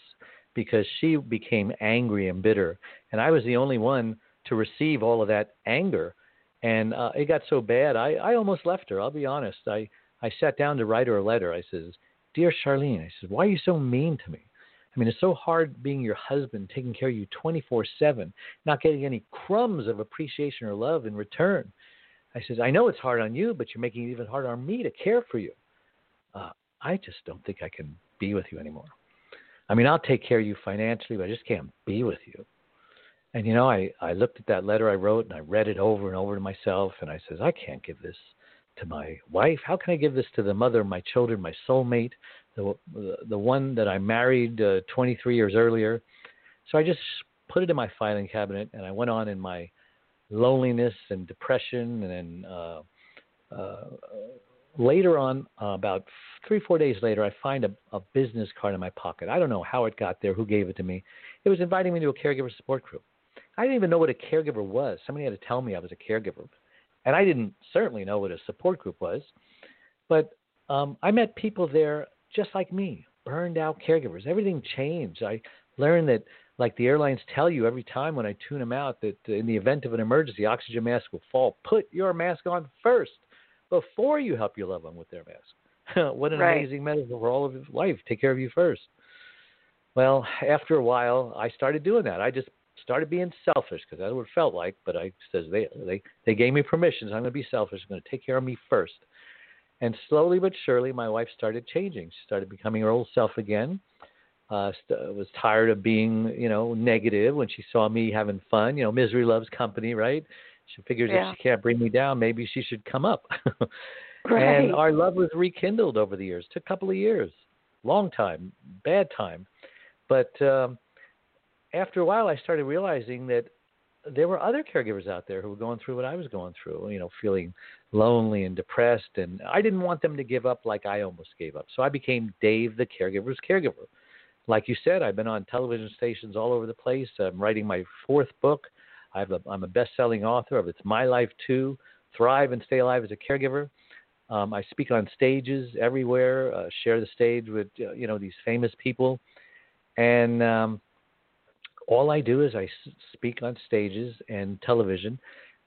because she became angry and bitter, and I was the only one to receive all of that anger, and uh, it got so bad I I almost left her. I'll be honest. I I sat down to write her a letter. I says, "Dear Charlene," I says, "Why are you so mean to me?" I mean, it's so hard being your husband, taking care of you 24 7, not getting any crumbs of appreciation or love in return. I says, I know it's hard on you, but you're making it even harder on me to care for you. Uh, I just don't think I can be with you anymore. I mean, I'll take care of you financially, but I just can't be with you. And you know, I I looked at that letter I wrote and I read it over and over to myself, and I says, I can't give this to my wife. How can I give this to the mother of my children, my soulmate, the the one that I married uh, 23 years earlier? So I just put it in my filing cabinet, and I went on in my loneliness and depression, and then uh, uh, later on, uh, about three four days later, I find a, a business card in my pocket. I don't know how it got there, who gave it to me. It was inviting me to a caregiver support group. I didn't even know what a caregiver was. Somebody had to tell me I was a caregiver, and I didn't certainly know what a support group was. But um, I met people there just like me, burned out caregivers. Everything changed. I learned that like the airlines tell you every time when I tune them out that uh, in the event of an emergency, oxygen mask will fall. Put your mask on first before you help your loved one with their mask. what an right. amazing metaphor for all of life. Take care of you first. Well, after a while, I started doing that. I just started being selfish because that's what it felt like. But I says they they they gave me permission. So I'm going to be selfish. I'm going to take care of me first. And slowly but surely, my wife started changing. She started becoming her old self again uh, st- was tired of being, you know, negative when she saw me having fun. You know, misery loves company, right? She figures yeah. if she can't bring me down, maybe she should come up. right. And our love was rekindled over the years. It took a couple of years, long time, bad time, but um, after a while, I started realizing that there were other caregivers out there who were going through what I was going through, you know, feeling lonely and depressed. And I didn't want them to give up like I almost gave up. So I became Dave, the caregiver's caregiver like you said, I've been on television stations all over the place. I'm writing my fourth book. I have a, I'm a best-selling author of It's My Life Too, Thrive and Stay Alive as a Caregiver. Um, I speak on stages everywhere, uh, share the stage with uh, you know these famous people, and um, all I do is I s- speak on stages and television,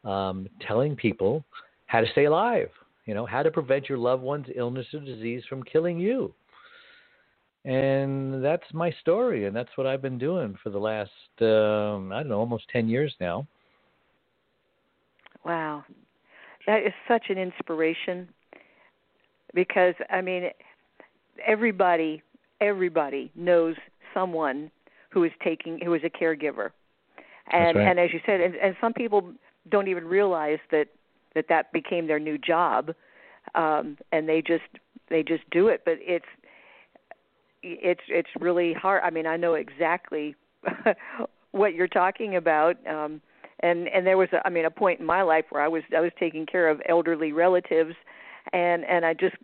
um, telling people how to stay alive. You know how to prevent your loved one's illness or disease from killing you and that's my story, and that's what I've been doing for the last um, I don't know, almost ten years now. Wow, that is such an inspiration because I mean, everybody, everybody knows someone who is taking who is a caregiver, and right. and as you said, and, and some people don't even realize that that that became their new job, um, and they just they just do it. But it's it's it's really hard. I mean, I know exactly what you're talking about. Um and and there was a, I mean a point in my life where I was I was taking care of elderly relatives and and I just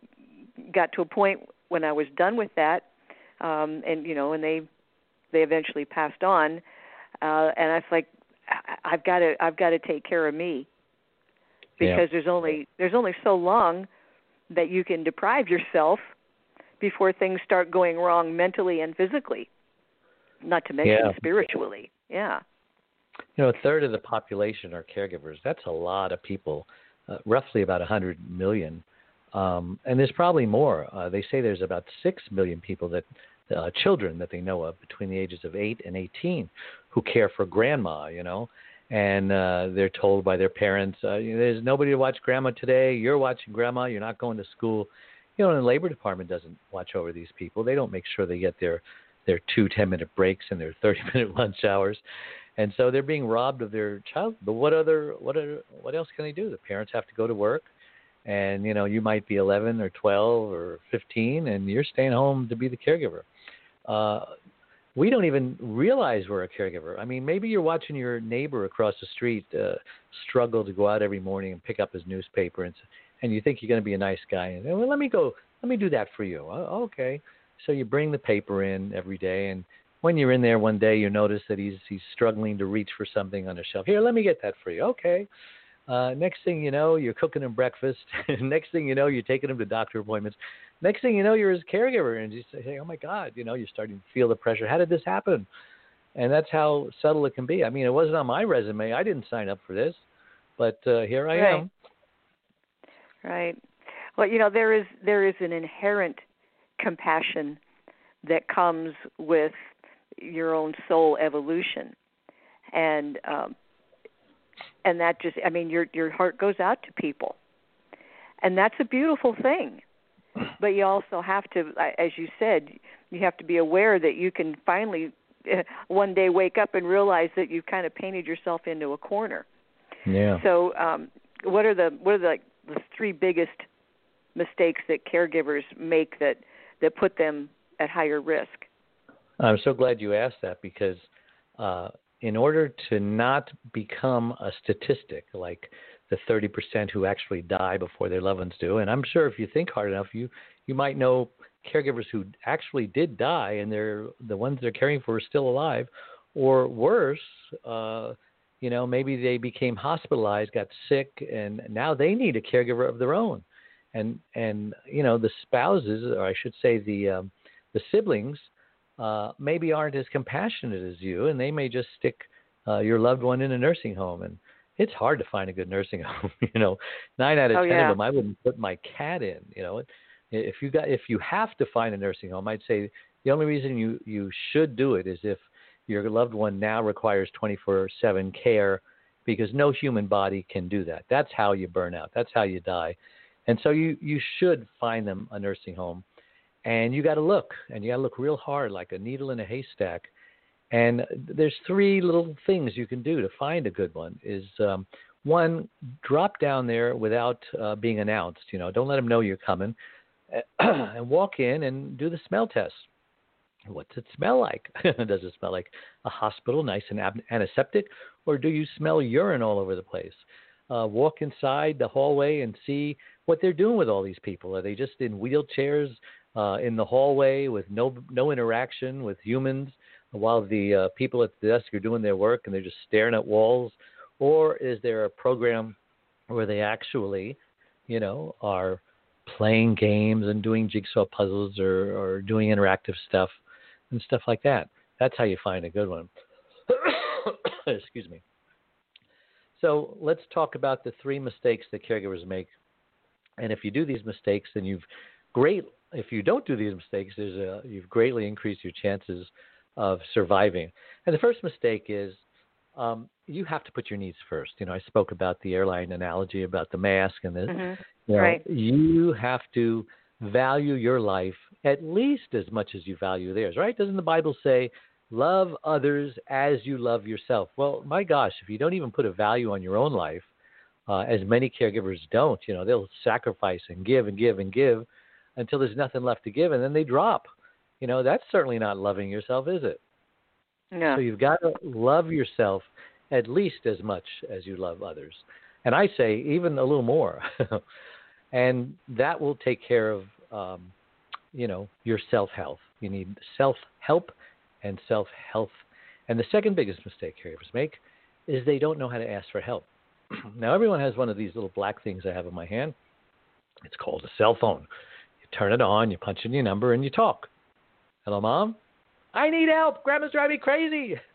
got to a point when I was done with that, um, and you know, and they they eventually passed on, uh, and I was like, I've got to I've got to take care of me because Yeah. there's only there's only so long that you can deprive yourself before things start going wrong mentally and physically, not to mention Yeah. spiritually. Yeah. You know, a third of the population are caregivers. That's a lot of people, uh, roughly about 100 million. Um, and there's probably more. Uh, they say there's about 6 million people that, uh, children that they know of between the ages of 8 and 18 who care for grandma, you know. And uh, they're told by their parents, uh, there's nobody to watch grandma today. You're watching grandma. You're not going to school. You know, the labor department doesn't watch over these people. They don't make sure they get their their two 10 minute breaks and their 30 minute lunch hours and so they're being robbed of their child. But what other what are, what else can they do? The parents have to go to work, and you know you might be 11 or 12 or 15, and you're staying home to be the caregiver. Uh, we don't even realize we're a caregiver. I mean, maybe you're watching your neighbor across the street uh, struggle to go out every morning and pick up his newspaper, and and you think you're going to be a nice guy, and well, let me go, let me do that for you. Oh, okay. So you bring the paper in every day, and when you're in there one day, you notice that he's he's struggling to reach for something on a shelf. Here, let me get that for you. Okay. Uh, next thing you know, you're cooking him breakfast. next thing you know, you're taking him to doctor appointments. Next thing you know, you're his caregiver, and you say, "Hey, oh my God!" You know, you're starting to feel the pressure. How did this happen? And that's how subtle it can be. I mean, it wasn't on my resume. I didn't sign up for this, but uh, here I Right. am. Right. Well, you know, there is there is an inherent compassion that comes with your own soul evolution, and um, and that just I mean your your heart goes out to people, and that's a beautiful thing. But you also have to, as you said, you have to be aware that you can finally one day wake up and realize that you've kind of painted yourself into a corner. Yeah. So, um, what are the what are the, like, the three biggest mistakes that caregivers make that that put them at higher risk? I'm so glad you asked that because uh, in order to not become a statistic like the 30% who actually die before their loved ones do, and I'm sure if you think hard enough, you you might know caregivers who actually did die and they're the ones they're caring for are still alive, or worse, uh, you know, maybe they became hospitalized, got sick, and now they need a caregiver of their own, and and you know the spouses, or I should say the um, the siblings uh, maybe aren't as compassionate as you, and they may just stick uh, your loved one in a nursing home. And it's hard to find a good nursing home. you know, nine out of Oh, ten yeah. of them, I wouldn't put my cat in. You know, if you got if you have to find a nursing home, I'd say the only reason you you should do it is if your loved one now requires 24/7 care, because no human body can do that. That's how you burn out. That's how you die. And so you you should find them a nursing home and you got to look and you got to look real hard like a needle in a haystack and there's three little things you can do to find a good one is um, one drop down there without uh, being announced you know don't let them know you're coming and walk in and do the smell test what's it smell like? Does it smell like a hospital nice and antiseptic or do you smell urine all over the place? Uh, walk inside the hallway and see what they're doing with all these people. Are they just in wheelchairs uh, in the hallway with no no interaction with humans while the uh, people at the desk are doing their work and they're just staring at walls? Or is there a program where they actually you know are playing games and doing jigsaw puzzles or, or doing interactive stuff and stuff like that that's how you find a good one excuse me so let's talk about the three mistakes that caregivers make and if you do these mistakes then you've great if you don't do these mistakes, there's a, you've greatly increased your chances of surviving. And the first mistake is um, you have to put your needs first. You know, I spoke about the airline analogy about the mask and this. Mhm. You, know, Right. you have to value your life at least as much as you value theirs, right? Doesn't the Bible say, love others as you love yourself? Well, my gosh, if you don't even put a value on your own life, uh, as many caregivers don't, you know, they'll sacrifice and give and give and give until there's nothing left to give, and then they drop. You know, that's certainly not loving yourself, is it? No. So you've got to love yourself at least as much as you love others. And I say even a little more. and that will take care of um, you know your self health. You need self help and self health. And the second biggest mistake caregivers make is they don't know how to ask for help. now everyone has one of these little black things I have in my hand. It's called a cell phone. You turn it on, you punch in your number, and you talk. Hello, mom. I need help. Grandma's driving me crazy.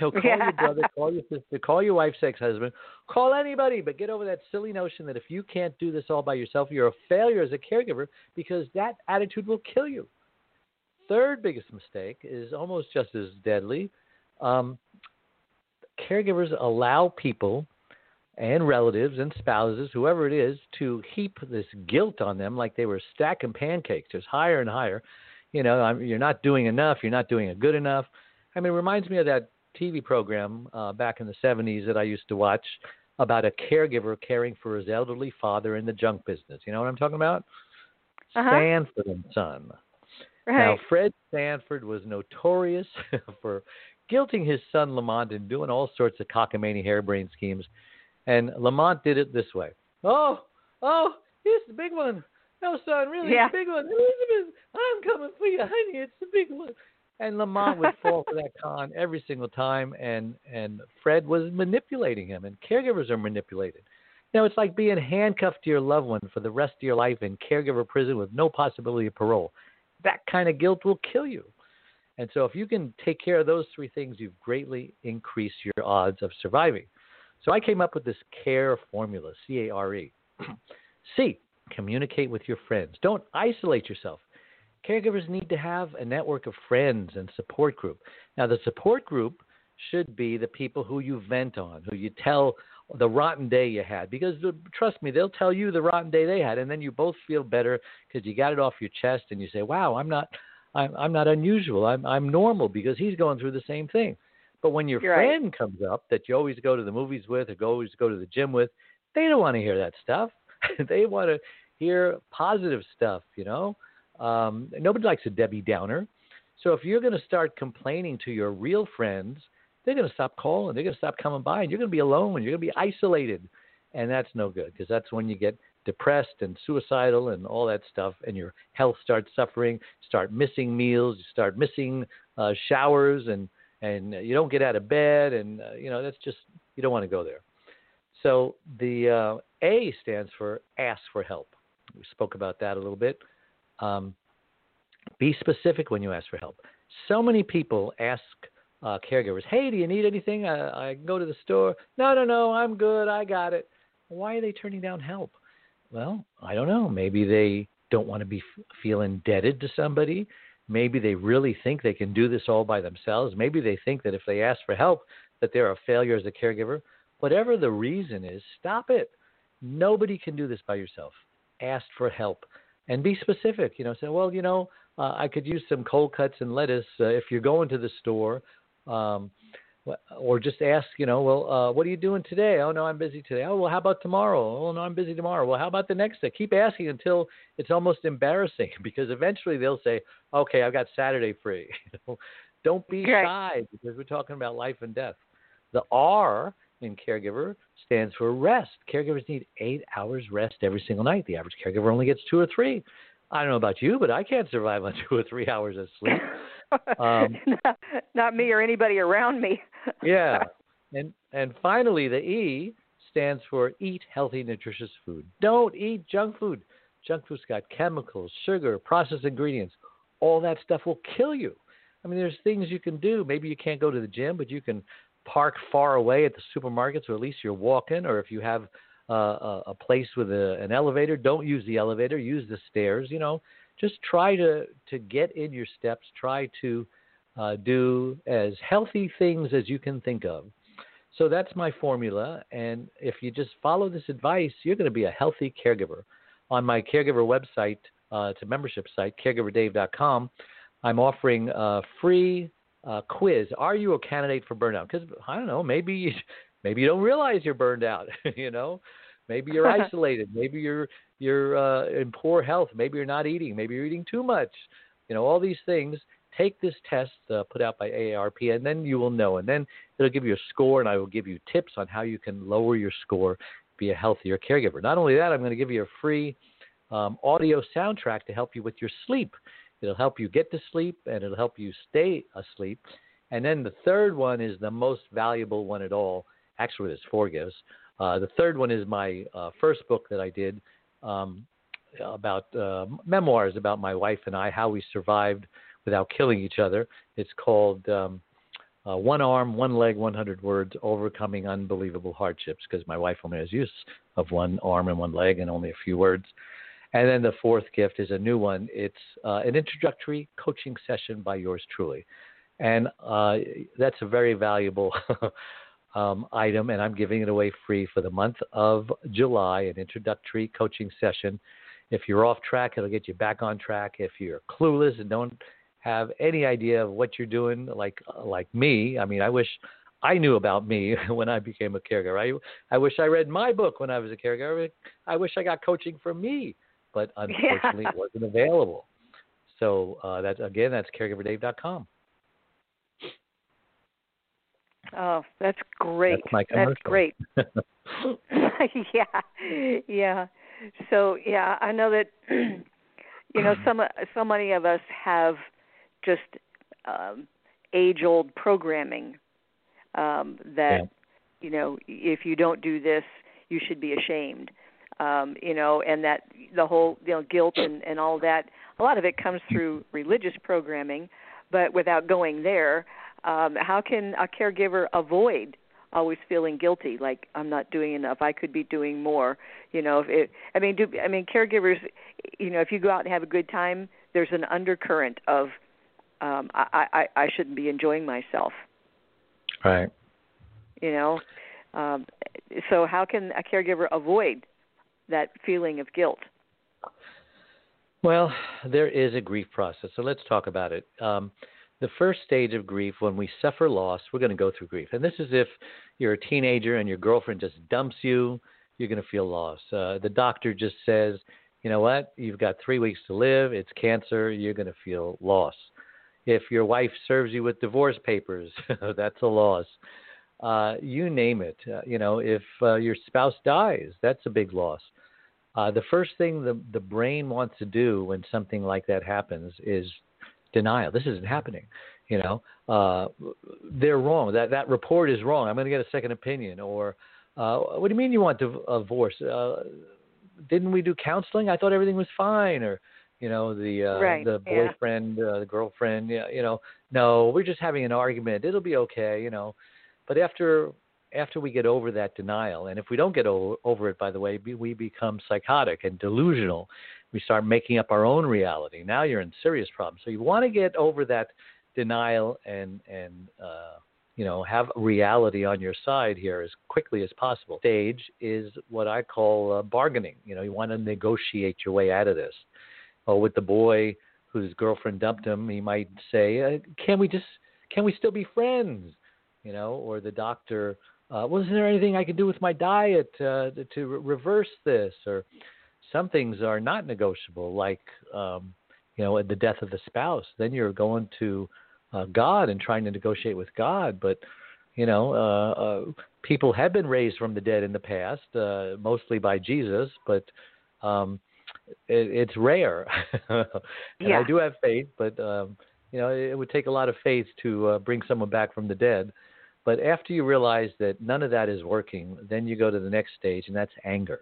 Know, call Yeah. your brother, call your sister, call your wife's ex-husband, call anybody, but get over that silly notion that if you can't do this all by yourself, you're a failure as a caregiver because that attitude will kill you. Third biggest mistake is almost just as deadly. Um, caregivers allow people and relatives and spouses, whoever it is, to heap this guilt on them like they were stacking pancakes, just higher and higher. You know, I'm, you're not doing enough. You're not doing it good enough. I mean, it reminds me of that TV program uh, back in the 70s that I used to watch about a caregiver caring for his elderly father in the junk business. You know what I'm talking about? Uh-huh. Sanford and Son. Now, Fred Sanford was notorious for guilting his son Lamont and doing all sorts of cockamamie harebrained schemes. And Lamont did it this way. Oh, oh, it's the big one. No, son, really, Yeah. it's the big one. Elizabeth, I'm coming for you, honey. It's the big one. And Lamont would fall for that con every single time, and and Fred was manipulating him, and caregivers are manipulated. Now it's like being handcuffed to your loved one for the rest of your life in caregiver prison with no possibility of parole. That kind of guilt will kill you. And so if you can take care of those three things, you've greatly increased your odds of surviving. So I came up with this CARE formula, C A R E. C, communicate with your friends. Don't isolate yourself. Caregivers need to have a network of friends and support group. Now, the support group should be the people who you vent on, who you tell the rotten day you had. Because uh, trust me, they'll tell you the rotten day they had, and then you both feel better because you got it off your chest, and you say, "Wow, I'm not, I'm, I'm not unusual. I'm, I'm normal because he's going through the same thing." But when your You're right. friend comes up that you always go to the movies with or go always go to the gym with, they don't want to hear that stuff. they want to hear positive stuff, you know. Um, nobody likes a Debbie Downer. So if you're going to start complaining to your real friends, they're going to stop calling. They're going to stop coming by, and you're going to be alone. You're going to be isolated, and that's no good because that's when you get depressed and suicidal and all that stuff, and your health starts suffering. Start missing meals. You start missing uh, showers, and and you don't get out of bed, and uh, you know that's just you don't want to go there. So the uh, A stands for ask for help. We spoke about that a little bit. Um, be specific when you ask for help. So many people ask uh, caregivers, "Hey, do you need anything? I, I can go to the store." No, no, no, I'm good. I got it. Why are they turning down help? Well, I don't know. Maybe they don't want to be f- feel indebted to somebody. Maybe they really think they can do this all by themselves. Maybe they think that if they ask for help, that they're a failure as a caregiver. Whatever the reason is, stop it. Nobody can do this by yourself. Ask for help and be specific. You know, say, well, you know, uh, I could use some cold cuts and lettuce uh, if you're going to the store. Um, or just ask, you know, well, uh, what are you doing today? Oh no, I'm busy today. Oh well, how about tomorrow? Oh no, I'm busy tomorrow. Well, how about the next day? Keep asking until it's almost embarrassing because eventually they'll say, okay, I've got Saturday free. Don't be Right. shy because we're talking about life and death. The R in caregiver stands for rest. Caregivers need eight hours rest every single night. The average caregiver only gets two or three. I don't know about you, but I can't survive on two or three hours of sleep. Um, not, not me or anybody around me. yeah. And and finally the E stands for eat healthy nutritious food. Don't eat junk food. Junk food's got chemicals, sugar, processed ingredients. All that stuff will kill you. I mean there's things you can do. Maybe you can't go to the gym, but you can park far away at the supermarkets or at least you're walking or if you have uh, a, place with a, an elevator, don't use the elevator, use the stairs, you know. Just try to to get in your steps, try to uh, do as healthy things as you can think of. So that's my formula. And if you just follow this advice, you're going to be a healthy caregiver. On my caregiver website, uh, it's a membership site, caregiverdave.com, I'm offering a free uh, quiz. Are you a candidate for burnout? Because I don't know, maybe you, maybe you don't realize you're burned out. you know, maybe you're isolated. Maybe you're you're uh, in poor health. Maybe you're not eating. Maybe you're eating too much. You know, all these things. Take this test uh, put out by AARP, and then you will know. And then it'll give you a score, and I will give you tips on how you can lower your score, be a healthier caregiver. Not only that, I'm going to give you a free um, audio soundtrack to help you with your sleep. It'll help you get to sleep and it'll help you stay asleep. And then the third one is the most valuable one at all. Actually, there's four gifts. Uh, the third one is my uh, first book that I did um, about uh, memoirs about my wife and I, how we survived without killing each other. It's called um, uh, One Arm, One Leg, 100 Words Overcoming Unbelievable Hardships, because my wife only has use of one arm and one leg and only a few words. And then the fourth gift is a new one. It's uh, an introductory coaching session by yours truly. And uh, that's a very valuable um, item, and I'm giving it away free for the month of July an introductory coaching session. If you're off track, it'll get you back on track. If you're clueless and don't have any idea of what you're doing, like like me, I mean, I wish I knew about me when I became a caregiver. I I wish I read my book when I was a caregiver. I wish I got coaching from me but unfortunately yeah. it wasn't available. So uh, that's again, that's caregiverdave.com. Oh, that's great. That's, my that's great. yeah, yeah. So yeah, I know that you know some so many of us have just um, age-old programming um, that yeah. you know if you don't do this, you should be ashamed um, you know, and that the whole you know guilt and and all that. A lot of it comes through religious programming, but without going there, um, how can a caregiver avoid always feeling guilty, like I'm not doing enough, I could be doing more? You know, if it, I mean, do I mean caregivers? You know, if you go out and have a good time, there's an undercurrent of um, I, I I shouldn't be enjoying myself. Right. You know, um, so how can a caregiver avoid that feeling of guilt? Well, there is a grief process, so let's talk about it. Um, the first stage of grief, when we suffer loss, we're going to go through grief. And this is if you're a teenager and your girlfriend just dumps you, you're going to feel loss. Uh, the doctor just says, you know what, you've got three weeks to live, it's cancer, you're going to feel loss. If your wife serves you with divorce papers, that's a loss. Uh, you name it. Uh, you know, if uh, your spouse dies, that's a big loss. Uh, the first thing the the brain wants to do when something like that happens is denial. This isn't happening. You know, uh, they're wrong. That that report is wrong. I'm going to get a second opinion. Or, uh, what do you mean you want a divorce? Uh, didn't we do counseling? I thought everything was fine. Or, you know, the uh, right. the boyfriend, yeah. uh, the girlfriend. Yeah, you know, no, we're just having an argument. It'll be okay. You know, but after after we get over that denial, and if we don't get over, it, by the way, we become psychotic and delusional. We start making up our own reality. Now you're in serious problems. So you want to get over that denial and and uh, you know have reality on your side here as quickly as possible. Stage is what I call uh, bargaining. You know, you want to negotiate your way out of this. Or with the boy whose girlfriend dumped him, he might say, uh, "Can we just can we still be friends?" You know, or the doctor uh, well, isn't there anything I could do with my diet uh, to re- reverse this? Or some things are not negotiable, like um, you know, the death of the spouse. Then you're going to uh, God and trying to negotiate with God. But you know, uh, uh, people have been raised from the dead in the past, uh, mostly by Jesus, but um, it, it's rare. and yeah. I do have faith, but um, you know, it would take a lot of faith to uh, bring someone back from the dead. But after you realize that none of that is working, then you go to the next stage, and that's anger.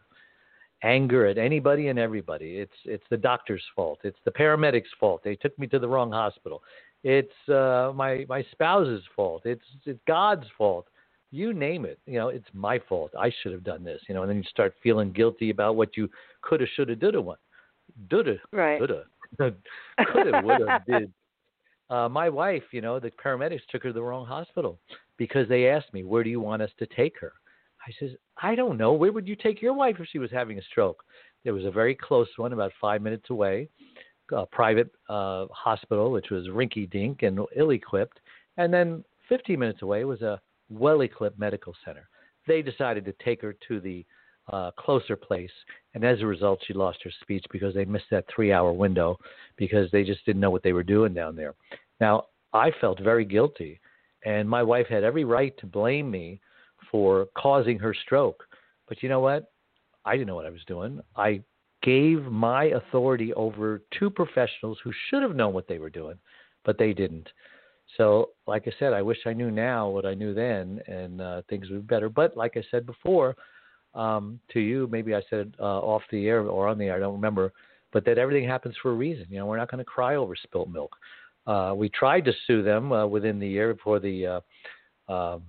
Anger at anybody and everybody. It's it's the doctor's fault. It's the paramedics' fault. They took me to the wrong hospital. It's uh, my my spouse's fault. It's it's God's fault. You name it. You know, it's my fault. I should have done this. You know, and then you start feeling guilty about what you coulda, shoulda, dulda, one, dulda, right, coulda, coulda, woulda, did. Uh, my wife, you know, the paramedics took her to the wrong hospital because they asked me, "Where do you want us to take her?" I says, "I don't know. Where would you take your wife if she was having a stroke?" There was a very close one, about five minutes away, a private uh, hospital, which was rinky-dink and ill-equipped, and then 15 minutes away was a well-equipped medical center. They decided to take her to the uh, closer place, and as a result, she lost her speech because they missed that three-hour window because they just didn't know what they were doing down there. Now, I felt very guilty and my wife had every right to blame me for causing her stroke. But you know what? I didn't know what I was doing. I gave my authority over to professionals who should have known what they were doing, but they didn't. So, like I said, I wish I knew now what I knew then, and uh, things would be better. But like I said before, um, to you, maybe I said uh, off the air or on the air, I don't remember, but that everything happens for a reason. You know, we're not going to cry over spilt milk. Uh, we tried to sue them uh, within the year before the uh, um,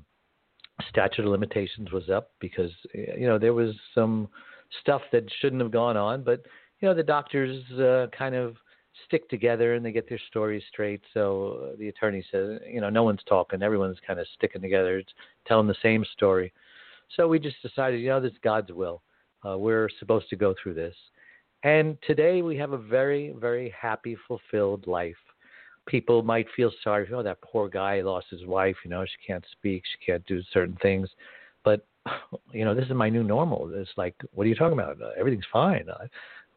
statute of limitations was up because you know there was some stuff that shouldn't have gone on, but you know the doctors uh, kind of stick together and they get their stories straight. So uh, the attorney says, you know, no one's talking, everyone's kind of sticking together, it's telling the same story. So we just decided, you know, this is God's will. Uh, we're supposed to go through this. And today we have a very, very happy, fulfilled life. People might feel sorry, oh, that poor guy lost his wife, you know, she can't speak, she can't do certain things. But, you know, this is my new normal. It's like, what are you talking about? Uh, everything's fine.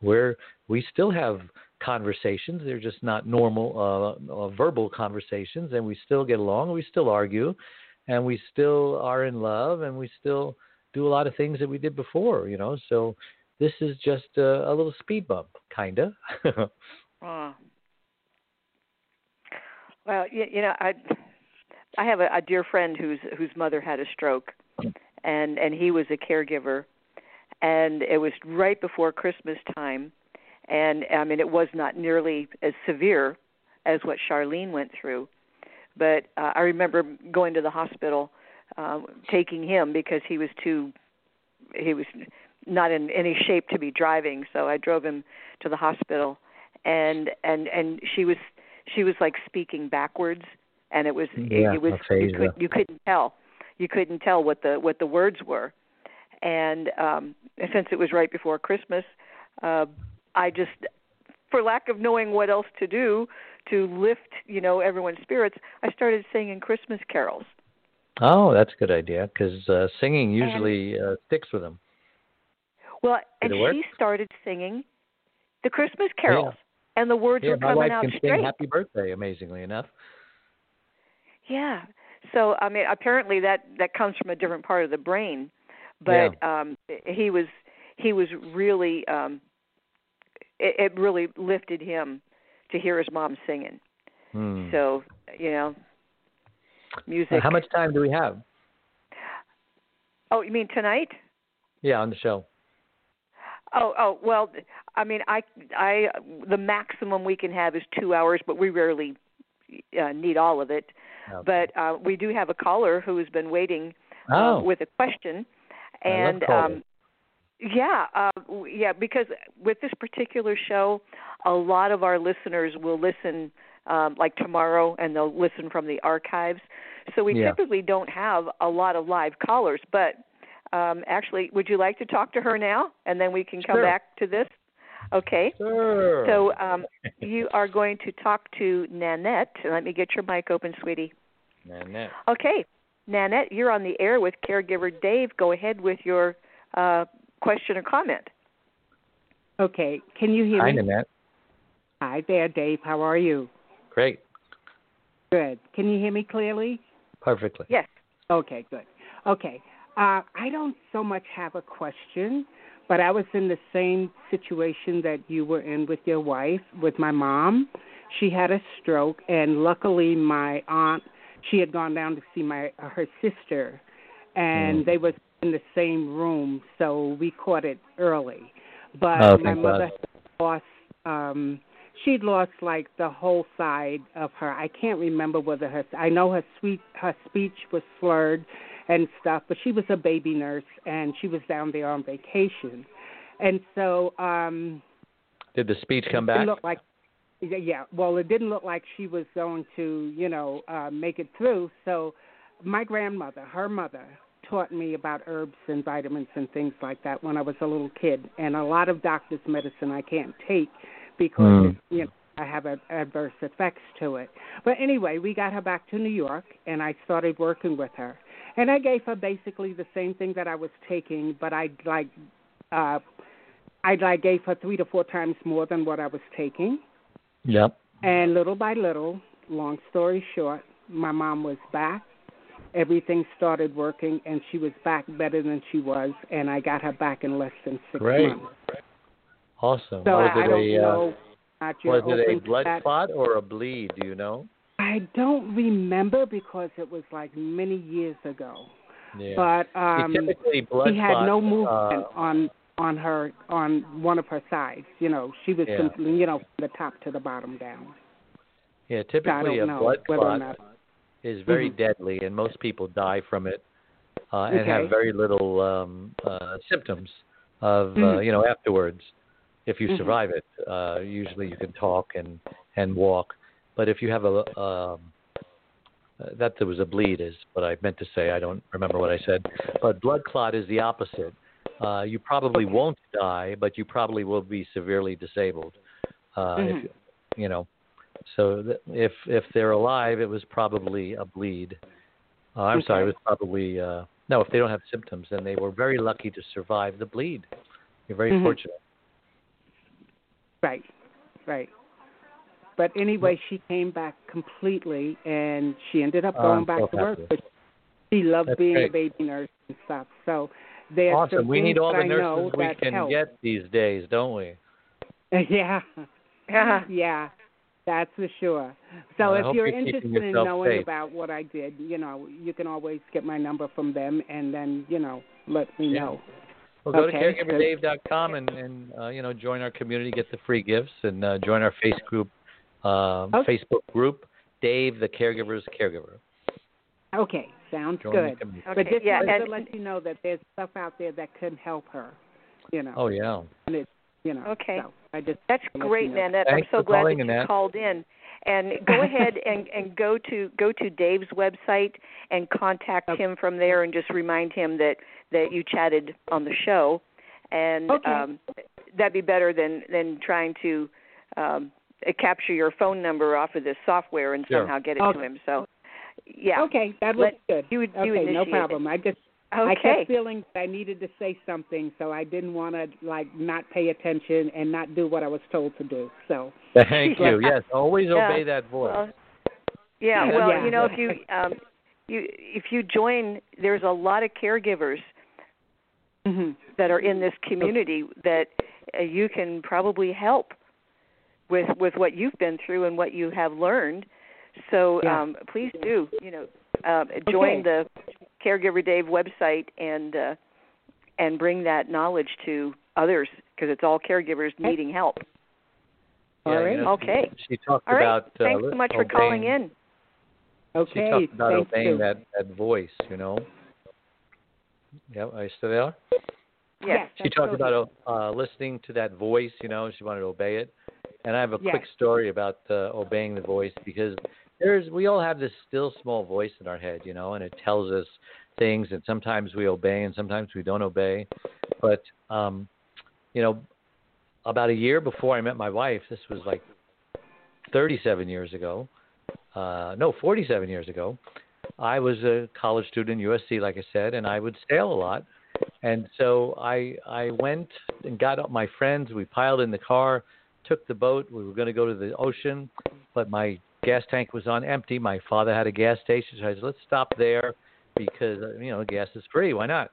We're, we still have conversations. They're just not normal uh, uh, verbal conversations, and we still get along. We still argue, and we still are in love, and we still do a lot of things that we did before. You know, so this is just a, a little speed bump, kinda. Well, you, you know, I I have a, a dear friend whose whose mother had a stroke, and and he was a caregiver, and it was right before Christmas time and I mean it was not nearly as severe as what Charlene went through. But uh, I remember going to the hospital, uh, taking him because he was too, he was not in any shape to be driving. So I drove him to the hospital, and and and she was she was like speaking backwards, and it was yeah, it, it was you, could, you couldn't tell, you couldn't tell what the what the words were, and um, since it was right before Christmas, uh, I just, for lack of knowing what else to do to lift, you know, everyone's spirits, I started singing Christmas carols. Oh, that's a good idea because uh, singing usually and, uh, sticks with them. Well, Did and she started singing the Christmas carols, yeah. And the words yeah, were coming out straight. My wife can Sing Happy Birthday, amazingly enough. Yeah. So I mean, apparently that that comes from a different part of the brain, but yeah. um he was he was really um it, it really lifted him to hear his mom singing. Hmm. So you know, music. how much time do we have? Oh, you mean tonight? Yeah, on the show. Oh, oh, well, I mean, I, I, the maximum we can have is two hours, but we rarely uh, need all of it. Okay. But uh, we do have a caller who has been waiting uh, oh. with a question, and um, yeah, uh, yeah, because with this particular show, a lot of our listeners will listen um, like tomorrow, and they'll listen from the archives. So we yeah. typically don't have a lot of live callers. But um, actually, would you like to talk to her now, and then we can come sure. back to this? Okay. Sure. So um, you are going to talk to Nanette. Let me get your mic open, sweetie. Nanette. Okay, Nanette, you're on the air with caregiver Dave. Go ahead with your uh, question or comment. Okay. Can you hear Hi, me? Nanette. Hi there, Dave. How are you? Great. Good. Can you hear me clearly? Perfectly. Yes. Okay, good. Okay. Uh, I don't so much have a question, but I was in the same situation that you were in with your wife, with my mom. She had a stroke, and luckily, my aunt, she had gone down to see my uh, her sister, and mm. they was in the same room, so we caught it early. But oh, my mother lost um she'd lost like the whole side of her. I can't remember whether her I know her sweet her speech was slurred and stuff, but she was a baby nurse and she was down there on vacation. And so um Did the speech come it back? Looked like yeah, well it didn't look like she was going to, you know, uh make it through. So my grandmother, her mother, taught me about herbs and vitamins and things like that when I was a little kid. And a lot of doctor's medicine I can't take because mm. it, you know I have a, adverse effects to it. But anyway, we got her back to New York, and I started working with her. And I gave her basically the same thing that I was taking, but I like uh I like gave her three to four times more than what I was taking. Yep. And little by little, long story short, my mom was back everything started working and she was back better than she was and I got her back in less than six Great. months. Awesome. So was I, it I a, uh. Not you're was it a blood clot or a bleed? Do you know? I don't remember because it was like many years ago. Yeah. But um blood she had no movement uh, on on her on one of her sides. You know, she was Yeah. completely, you know, from the top to the bottom down. yeah, So typically don't a blood clot not. is very Mhm. deadly, and most people die from it uh, and Okay. have very little um, uh, symptoms of uh, Mhm. you know afterwards. If you Mhm. survive it, uh, usually you can talk and and walk. But if you have a um, that there was a bleed is what I meant to say. I don't remember what I said. But blood clot is the opposite. Uh, you probably won't die, but you probably will be severely disabled. Uh, Mhm. if, you know, so th- if if they're alive, it was probably a bleed. Uh, I'm sorry, it was probably uh, no. If they don't have symptoms, then they were very lucky to survive the bleed. You're very Mhm. fortunate. Right, right. But anyway, she came back completely, and she ended up Oh, going I'm back so to work. happy. But she loved That's being great. a baby nurse and stuff. So there's awesome. We need all the nurses we can help. get these days, don't we? yeah, Yeah. yeah, that's for sure. So I if you're you're interested in knowing safe. about what I did, you know, you can always get my number from them, and then you know, let me Yeah. know. Well, go Okay, to caregiverdave.com and and uh, you know join our community, get the free gifts, and uh, join our face group, uh, Okay. Facebook group, Dave the Caregiver's Caregiver. Okay, sounds Join good. the community. But just yeah, wanted to let you know that there's stuff out there that could help her. You know, Oh yeah. and it's you know. Okay. So I just That's great, you know. Nanette. Thanks I'm so glad that you Annette. called in. And go ahead and, and go to go to Dave's website and contact Okay. him from there, and just remind him that that you chatted on the show, and Okay. um, that'd be better than than trying to um, capture your phone number off of this software and Sure. somehow get it Okay. to him. So, yeah, Okay, that was Let- good. you you okay, no initiate it. problem. I just I okay. kept feeling that I needed to say something, so I didn't want to like not pay attention and not do what I was told to do. So Thank you. Yes, always Yeah. obey that voice. Well, yeah, Yeah. well, Yeah. you know, if you um, you if you join, there's a lot of caregivers hmm that are in this community that uh, you can probably help with with what you've been through and what you have learned. So Yeah. um, please do, you know, uh, join Okay. the Caregiver Dave website and uh, and bring that knowledge to others because it's all caregivers needing help. Yeah, All you right. know, Okay. She talked All right. about. Uh, Thanks so much for calling in. Okay. She talked about thank obeying you. that that voice. You know. Yeah, are you still there? Yes. she talked still about uh, listening to that voice. You know, she wanted to obey it. And I have a Yes. quick story about uh, obeying the voice because there's we all have this still small voice in our head, you know, and it tells us things, and sometimes we obey, and sometimes we don't obey. But um, you know, about a year before I met my wife, this was like 37 years ago. Uh, no, 47 years ago. I was a college student at USC, like I said, and I would sail a lot. And so I I went and got up my friends. We piled in the car, took the boat. We were going to go to the ocean, but my gas tank was on empty. My father had a gas station, so I said, "Let's stop there because uh, you know gas is free. Why not?"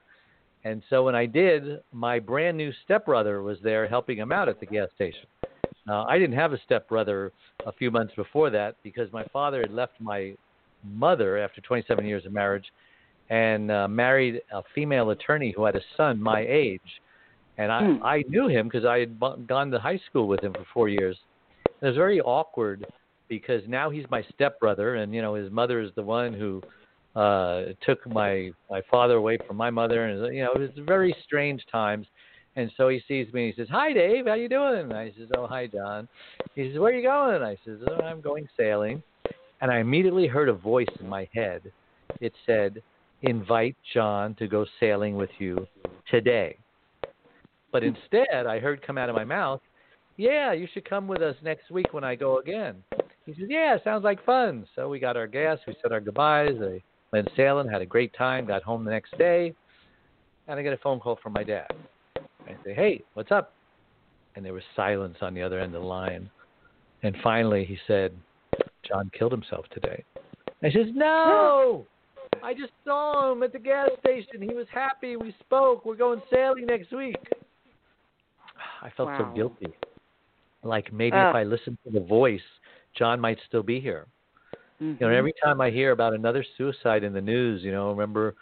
And so when I did, my brand new stepbrother was there helping him out at the gas station. Now I didn't have a stepbrother a few months before that because my father had left my mother after 27 years of marriage and uh, married a female attorney who had a son my age. And I, Hmm. I knew him because I had bu- gone to high school with him for four years. And It was very awkward because now he's my stepbrother, and you know his mother is the one who uh took my my father away from my mother, and you know it was very strange times. And so he sees me and he says, "Hi, Dave. How you doing?" And I says, "Oh, hi, John." He says, "Where are you going?" And I says, oh, "I'm going sailing." And I immediately heard a voice in my head. It said, "Invite John to go sailing with you today." But hmm. instead, I heard come out of my mouth, "Yeah, you should come with us next week when I go again." He says, "Yeah, sounds like fun." So we got our gas, we said our goodbyes. I went sailing, had a great time, got home the next day, and I get a phone call from my dad. I say, "Hey, what's up?" And there was silence on the other end of the line. And finally, he said, "John killed himself today." I says, "No." I just saw him at the gas station. He was happy. We spoke. We're going sailing next week. I felt Wow. so guilty. Like maybe if I listened to the voice, John might still be here. You know, Mhm. every time I hear about another suicide in the news, you know, remember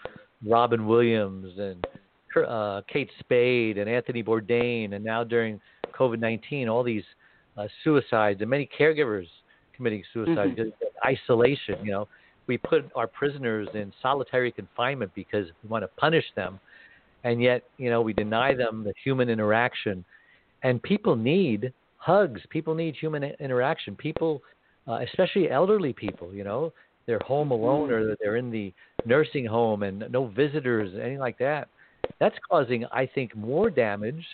Robin Williams and uh, Kate Spade and Anthony Bourdain, and now during COVID nineteen, all these uh, suicides and many caregivers committing suicide Mhm. because isolation. You know, we put our prisoners in solitary confinement because we want to punish them, and yet you know we deny them the human interaction. And people need hugs. People need human interaction. People, uh, especially elderly people, you know, they're home alone or they're in the nursing home and no visitors, anything like that. That's causing, I think, more damage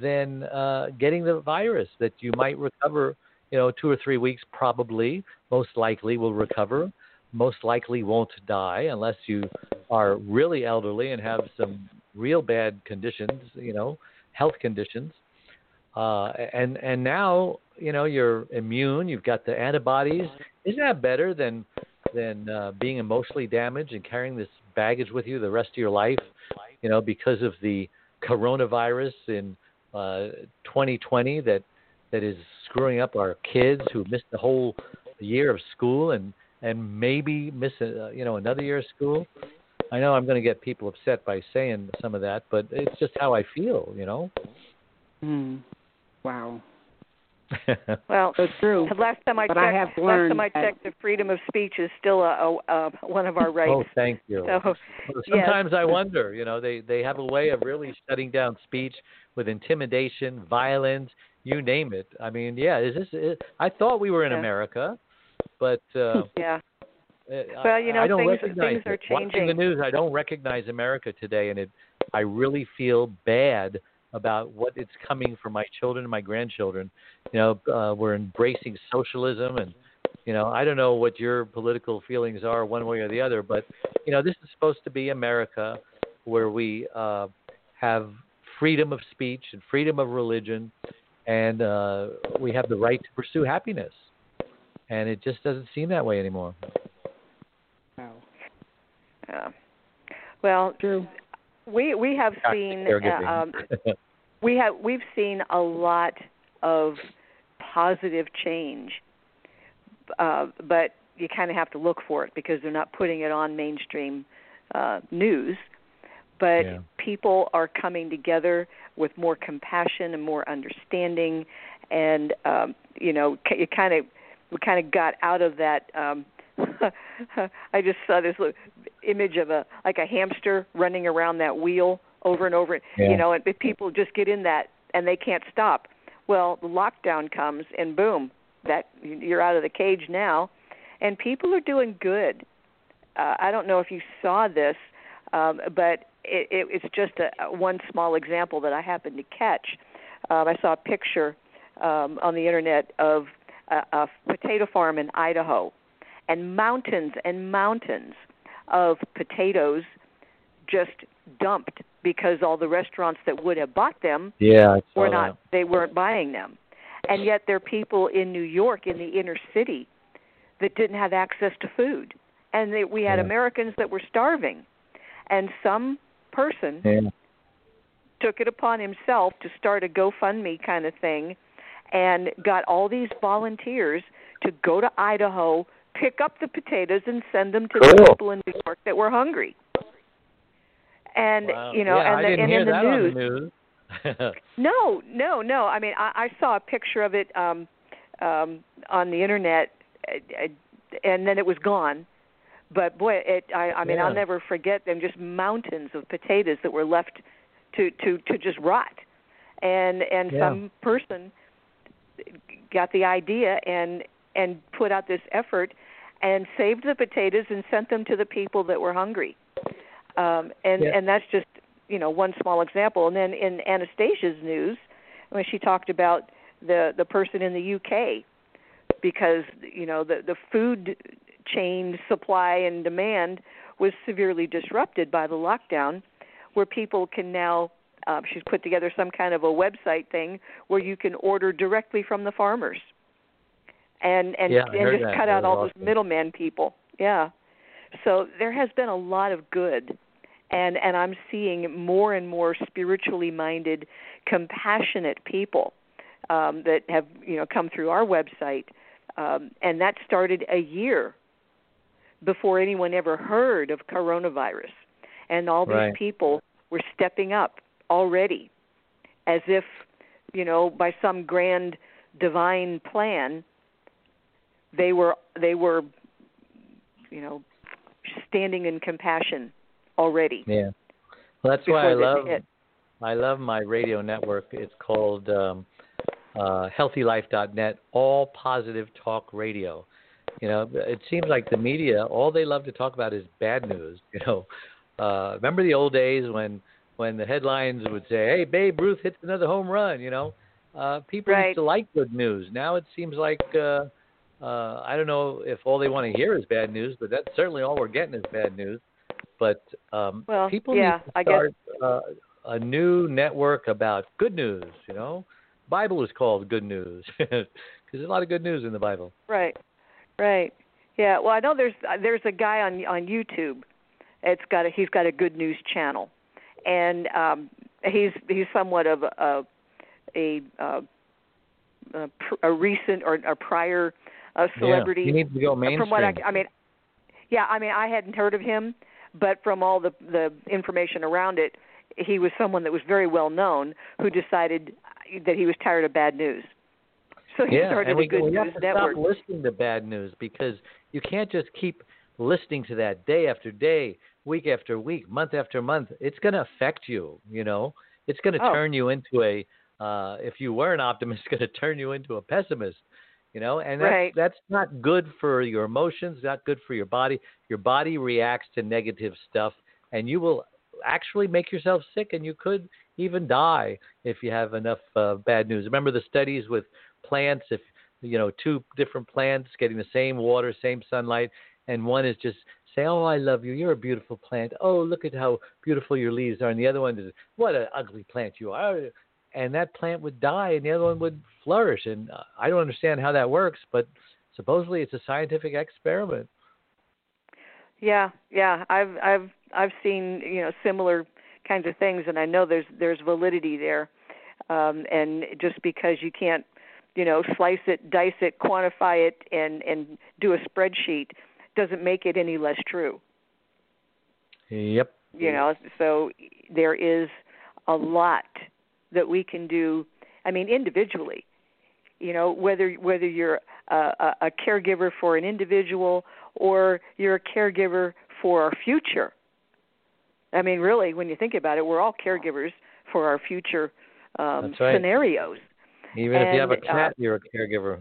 than uh, getting the virus that you might recover. You know, two or three weeks probably, most likely will recover. Most likely won't die unless you are really elderly and have some real bad conditions. You know, health conditions. Uh, and and now you know you're immune. You've got the antibodies. Isn't that better than than uh, being emotionally damaged and carrying this baggage with you the rest of your life? You know, because of the coronavirus in uh, 2020 that that is screwing up our kids who missed the whole year of school and and maybe miss a, you know another year of school. I know I'm going to get people upset by saying some of that, but it's just how I feel. You know. Mm. Wow. Well, So true. last time I But checked, I have last learned time I that- checked, the freedom of speech is still a, a, a one of our rights. Oh, thank you. So, Well, yes. Sometimes I wonder, you know, they they have a way of really shutting down speech with intimidation, violence, you name it. I mean, yeah, is this? Is, I thought we were in Yeah. America, but uh, yeah. Uh, Well, you know, I, I don't things- things are it. Watching the news, I don't recognize America today, and it. I really feel bad about what it's coming for my children and my grandchildren. You know, uh, we're embracing socialism, and you know, I don't know what your political feelings are, one way or the other, but you know, this is supposed to be America, where we uh, have freedom of speech and freedom of religion, and uh, we have the right to pursue happiness. And it just doesn't seem that way anymore. Wow. Yeah. Well, True. we we have Back seen uh, um, we have we've seen a lot of positive change, uh, but you kind of have to look for it because they're not putting it on mainstream uh, news. But Yeah. people are coming together with more compassion and more understanding, and um, you know, ca- you kind of we kind of got out of that. Um, I just saw this little image of a like a hamster running around that wheel over and over. Yeah. You know, and people just get in that and they can't stop. Well, the lockdown comes and boom, that you're out of the cage now, and people are doing good. Uh, I don't know if you saw this, um, but it, it, it's just a, a one small example that I happened to catch. Um, I saw a picture um, on the internet of a, a potato farm in Idaho, and mountains and mountains of potatoes just dumped because all the restaurants that would have bought them yeah, were that. not they weren't buying them and yet there are people in new york in the inner city that didn't have access to food and they, we had Yeah. americans that were starving and some person Yeah. took it upon himself to start a gofundme kind of thing and got all these volunteers to go to idaho pick up the potatoes and send them to the people in new york that were hungry and Wow. you know yeah, and, I the, didn't and hear in the that news on the news. no, no, no. I mean, I, I saw a picture of it um, um, on the internet, uh, uh, and then it was gone. But boy, it. I, I mean, Yeah. I'll never forget them. Just mountains of potatoes that were left to to to just rot, and and Yeah. some person got the idea and and put out this effort and saved the potatoes and sent them to the people that were hungry. Um, and Yeah. and that's just you know one small example. And then in Anastasia's news, when she talked about the the person in the UK, because you know the the food chain supply and demand was severely disrupted by the lockdown, where people can now. Uh, she's put together some kind of a website thing where you can order directly from the farmers, and and Yeah, and just that. cut out all awesome. those middleman people. Yeah, so there has been a lot of good, and and I'm seeing more and more spiritually minded, compassionate people um, that have you know come through our website, um, and that started a year before anyone ever heard of coronavirus, and all these Right. people were stepping up already, as if you know by some grand divine plan they were they were you know standing in compassion already Yeah. Well, that's why I love hit. I love my radio network. It's called um, uh, HealthyLife.net, all positive talk radio. You know, it seems like the media all they love to talk about is bad news. You know, uh, remember the old days when when the headlines would say, "Hey, Babe Ruth hits another home run." You know, uh, people Right. used to like good news. Now it seems like uh, uh, I don't know if all they want to hear is bad news, but that's certainly all we're getting is bad news. But um, Well, people yeah, need to I guess- start uh, a new network about good news. You know, Bible is called good news because there's a lot of good news in the Bible. Right, right. Yeah. Well, I know there's uh, there's a guy on on YouTube. It's got a he's got a good news channel, and um, he's he's somewhat of a a, a, a, pr- a recent or a prior uh, celebrity. Yeah, needs to go mainstream. From what I, I mean, yeah, I mean, I hadn't heard of him, but from all the the information around it, he was someone that was very well known who decided that he was tired of bad news. So he yeah, started and we, a good we news have to network. stop listening to bad news because you can't just keep listening to that day after day, week after week, month after month. It's going to affect you. You know, it's going to Oh. turn you into a. Uh, if you were an optimist, it's going to turn you into a pessimist. You know, and that's Right. that's not good for your emotions. Not good for your body. Your body reacts to negative stuff, and you will actually make yourself sick, and you could even die if you have enough uh, bad news. Remember the studies with plants if you know two different plants getting the same water same sunlight and one is just say oh i love you you're a beautiful plant oh look at how beautiful your leaves are and the other one is what an ugly plant you are and that plant would die and the other one would flourish and uh, i don't understand how that works but supposedly it's a scientific experiment Yeah, yeah. I've I've I've seen you know similar kinds of things, and I know there's there's validity there. Um, and just because you can't, you know, slice it, dice it, quantify it, and and do a spreadsheet, doesn't make it any less true. yep You know, so there is a lot that we can do. I mean, individually. You know, whether whether you're a, a, a caregiver for an individual or you're a caregiver for our future. I mean, really, when you think about it, we're all caregivers for our future um, right. scenarios. even if you have a And, uh, cat you're a caregiver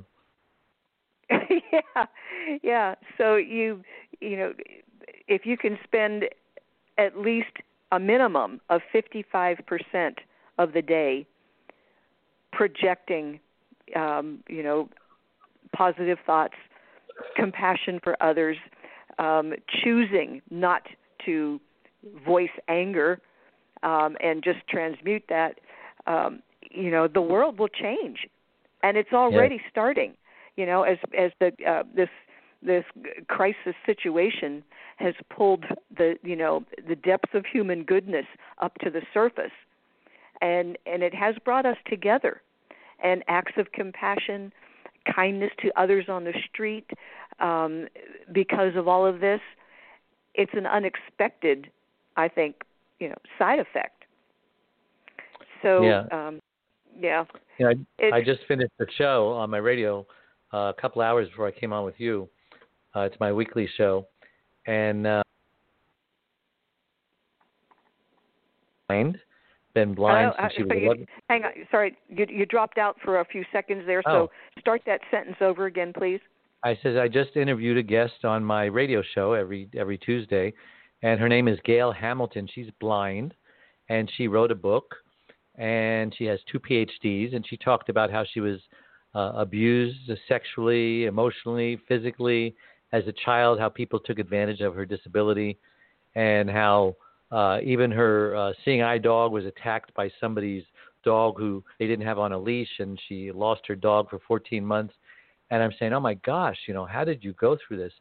yeah, yeah. So you, you know, if you can spend at least a minimum of fifty-five percent of the day projecting, um, you know, positive thoughts, compassion for others, um, choosing not to voice anger um, and just transmute that, um, you know, the world will change, and it's already starting. You know, as as the uh, this this crisis situation has pulled the you know the depths of human goodness up to the surface, and and it has brought us together, and acts of compassion, kindness to others on the street, um, because of all of this, it's an unexpected, I think, you know, side effect. So, Yeah. um, yeah, know, I, I just finished the show on my radio uh, a couple hours before I came on with you. Uh, it's my weekly show, and uh, been blind Oh, since she was you- 11. hang on, sorry, you you dropped out for a few seconds there. Oh. So start that sentence over again, please. I says I just interviewed a guest on my radio show every every Tuesday, and her name is Gail Hamilton. She's blind, and she wrote a book, and she has two PhDs, and she talked about how she was uh, abused sexually, emotionally, physically as a child, how people took advantage of her disability, and how uh, even her uh, seeing eye dog was attacked by somebody's dog who they didn't have on a leash, and she lost her dog for 14 months. And I'm saying, oh my gosh, you know, how did you go through this?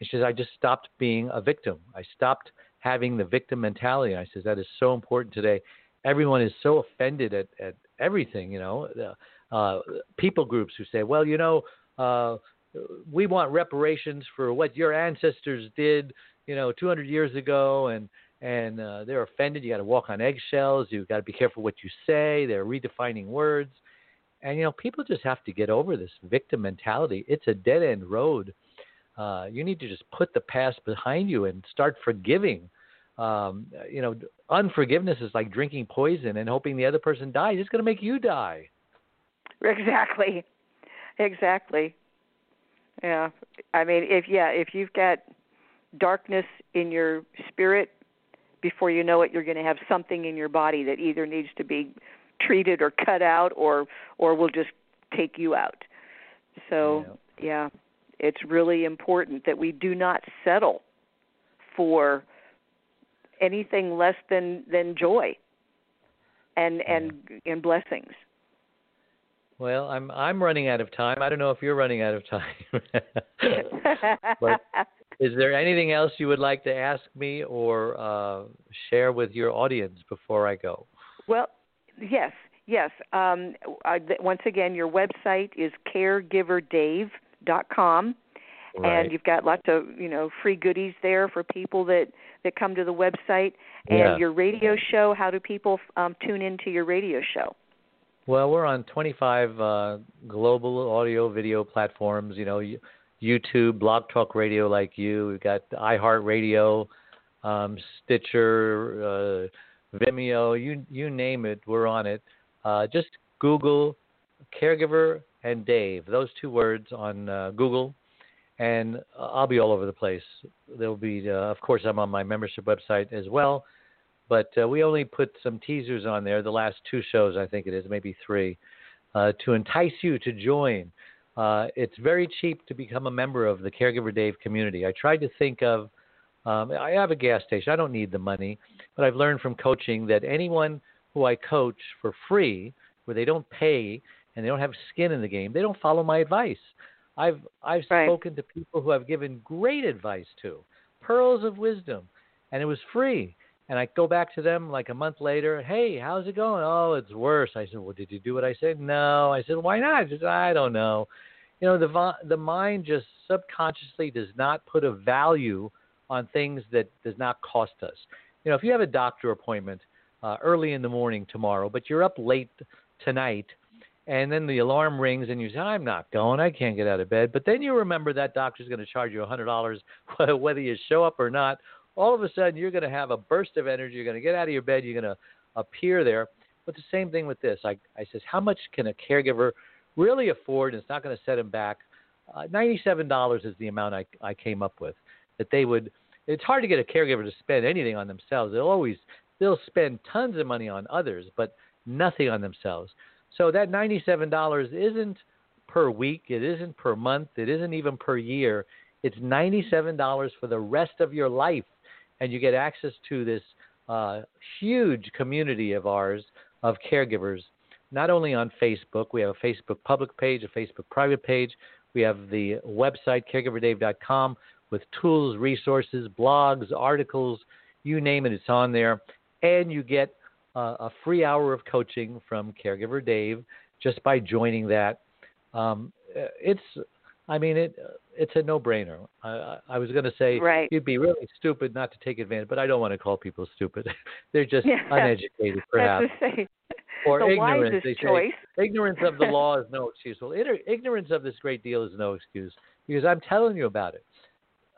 And she says, I just stopped being a victim. I stopped having the victim mentality. And I says that is so important today. Everyone is so offended at, at everything, you know. Uh, people groups who say, well, you know, uh, we want reparations for what your ancestors did, you know, 200 years ago, and and uh, they're offended. You got to walk on eggshells. You got to be careful what you say. They're redefining words, and you know, people just have to get over this victim mentality. It's a dead end road. Uh, you need to just put the past behind you and start forgiving. Um, you know, unforgiveness is like drinking poison and hoping the other person dies. It's going to make you die. Exactly. Exactly. Yeah. I mean, if yeah, if you've got darkness in your spirit, before you know it, you're going to have something in your body that either needs to be treated or cut out, or or will just take you out. So yeah, yeah it's really important that we do not settle for anything less than than joy and and and blessings. Well, I'm I'm running out of time. I don't know if you're running out of time. but is there anything else you would like to ask me or uh, share with your audience before I go? Well, yes, yes. Um, I, once again, your website is caregiverdave.com. Right. And you've got lots of you know free goodies there for people that that come to the website. And yeah. your radio show. How do people um, tune into your radio show? Well, we're on 25 uh, global audio video platforms. You know, YouTube, Blog Talk Radio, like you. We've got iHeartRadio, um, Stitcher, uh, Vimeo. You you name it, we're on it. Uh, just Google caregiver and Dave. Those two words on uh, Google, and I'll be all over the place. There'll be, uh, of course, I'm on my membership website as well but uh, we only put some teasers on there. The last two shows, I think it is, maybe three, uh, to entice you to join. Uh, it's very cheap to become a member of the Caregiver Dave community. I tried to think of. Um, I have a gas station. I don't need the money, but I've learned from coaching that anyone who I coach for free, where they don't pay and they don't have skin in the game, they don't follow my advice. I've I've right. spoken to people who I've given great advice to, pearls of wisdom, and it was free and I go back to them like a month later. Hey, how's it going? Oh, it's worse. I said, well, did you do what I said? No. I said, why not? I, Said, I don't know. You know, the the mind just subconsciously does not put a value on things that does not cost us. You know, if you have a doctor appointment uh, early in the morning tomorrow, but you're up late tonight, and then the alarm rings and you say, I'm not going, I can't get out of bed. But then you remember that doctor's going to charge you a $100 whether you show up or not, all of a sudden you're going to have a burst of energy. You're going to get out of your bed. You're going to appear there. But the same thing with this. I, I says, how much can a caregiver really afford? And it's not going to set them back. Uh, $97 is the amount I, I came up with. That they would. It's hard to get a caregiver to spend anything on themselves. They'll always they'll spend tons of money on others, but nothing on themselves. So that $97 isn't per week. It isn't per month. It isn't even per year. It's $97 for the rest of your life and you get access to this uh, huge community of ours of caregivers. Not only on Facebook, we have a Facebook public page, a Facebook private page. We have the website caregiverdave.com with tools, resources, blogs, articles, you name it, it's on there. And you get uh, a free hour of coaching from Caregiver Dave just by joining that. Um, it's I mean, it it's a no-brainer. I, I was going to say right. you'd be really stupid not to take advantage, but I don't want to call people stupid. They're just yeah. uneducated, perhaps, or the ignorant. They choice. say ignorance of the law is no excuse. Well, ignorance of this great deal is no excuse because I'm telling you about it.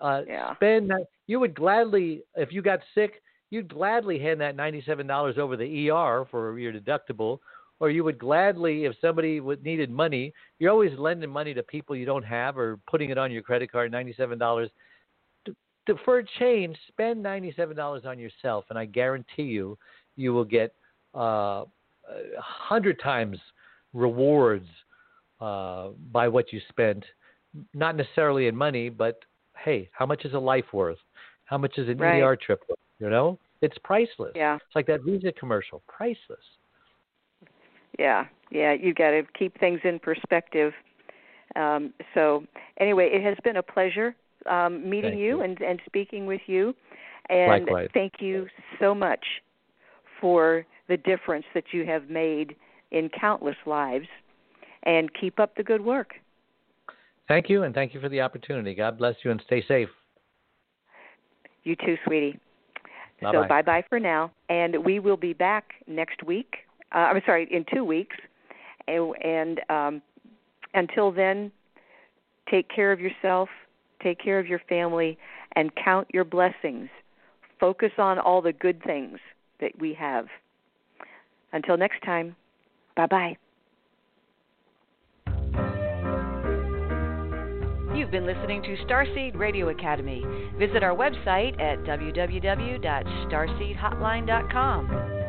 Uh, yeah. Spend that. You would gladly, if you got sick, you'd gladly hand that ninety-seven dollars over the ER for your deductible or you would gladly, if somebody needed money, you're always lending money to people you don't have or putting it on your credit card, ninety-seven dollars. For a change, spend ninety-seven dollars on yourself, and I guarantee you, you will get uh, a hundred times rewards uh, by what you spent. Not necessarily in money, but hey, how much is a life worth? How much is an right. ER trip worth? You know, it's priceless. Yeah. It's like that Visa commercial, priceless yeah, yeah. You got to keep things in perspective. Um, so anyway, it has been a pleasure um, meeting you, you, and and speaking with you. And Likewise. thank you so much for the difference that you have made in countless lives. And keep up the good work. Thank you, and thank you for the opportunity. God bless you, and stay safe. You too, sweetie. Bye-bye. So bye bye for now, and we will be back next week. Uh, I'm sorry, in two weeks, and, and um, until then, take care of yourself, take care of your family, and count your blessings. Focus on all the good things that we have. Until next time, bye bye. You've been listening to Starseed Radio Academy. Visit our website at www.starseedhotline.com.